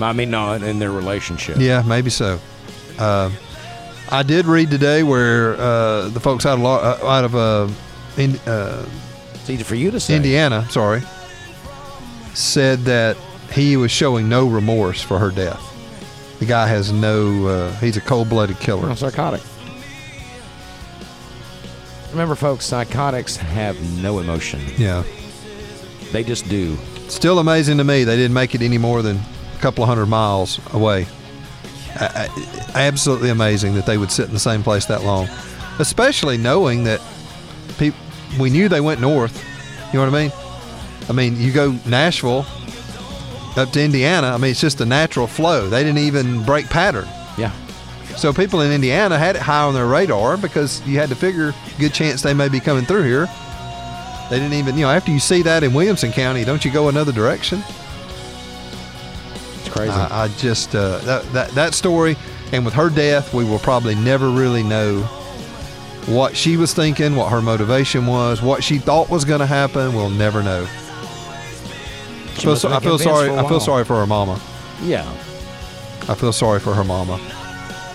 Speaker 2: I mean, no, in their relationship.
Speaker 1: Yeah, maybe so. Uh, I did read today where uh, the folks out of uh, out of uh, in, uh,
Speaker 2: it's easy for you to say.
Speaker 1: Indiana, sorry, said that he was showing no remorse for her death. the guy has no. Uh, he's a cold-blooded killer.
Speaker 2: No, psychotic. Remember, folks, psychotics have no emotion.
Speaker 1: Yeah.
Speaker 2: They just do.
Speaker 1: Still amazing to me they didn't make it any more than a couple of hundred miles away. I, I, absolutely amazing that they would sit in the same place that long, especially knowing that peop, we knew they went north. You know what I mean? I mean, you go Nashville up to Indiana. I mean, it's just a natural flow. They didn't even break pattern.
Speaker 2: Yeah.
Speaker 1: So people in Indiana had it high on their radar because you had to figure good chance they may be coming through here. They didn't even, you know, after you see that in Williamson County, don't you go another direction?
Speaker 2: It's crazy.
Speaker 1: I, I just uh, that, that that story, and with her death, we will probably never really know what she was thinking, what her motivation was, what she thought was going to happen. We'll never know. Feel so- I feel sorry. I feel sorry for her mama.
Speaker 2: Yeah.
Speaker 1: I feel sorry for her mama,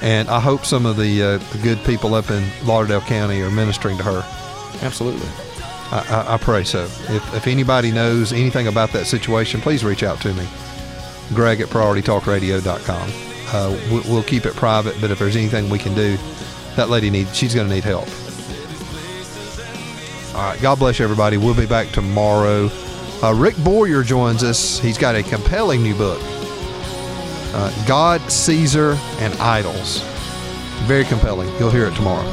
Speaker 1: and I hope some of the, uh, the good people up in Lauderdale County are ministering to her.
Speaker 2: Absolutely.
Speaker 1: I, I, I pray so. If, if anybody knows anything about that situation, please reach out to me. Greg at PriorityTalkRadio.com. Uh, we, we'll keep it private, but if there's anything we can do, that lady needs. She's going to need help. All right. God bless everybody. We'll be back tomorrow. Uh, Rick Boyer joins us. He's got a compelling new book. Uh, God, Caesar, and Idols. Very compelling. You'll hear it tomorrow.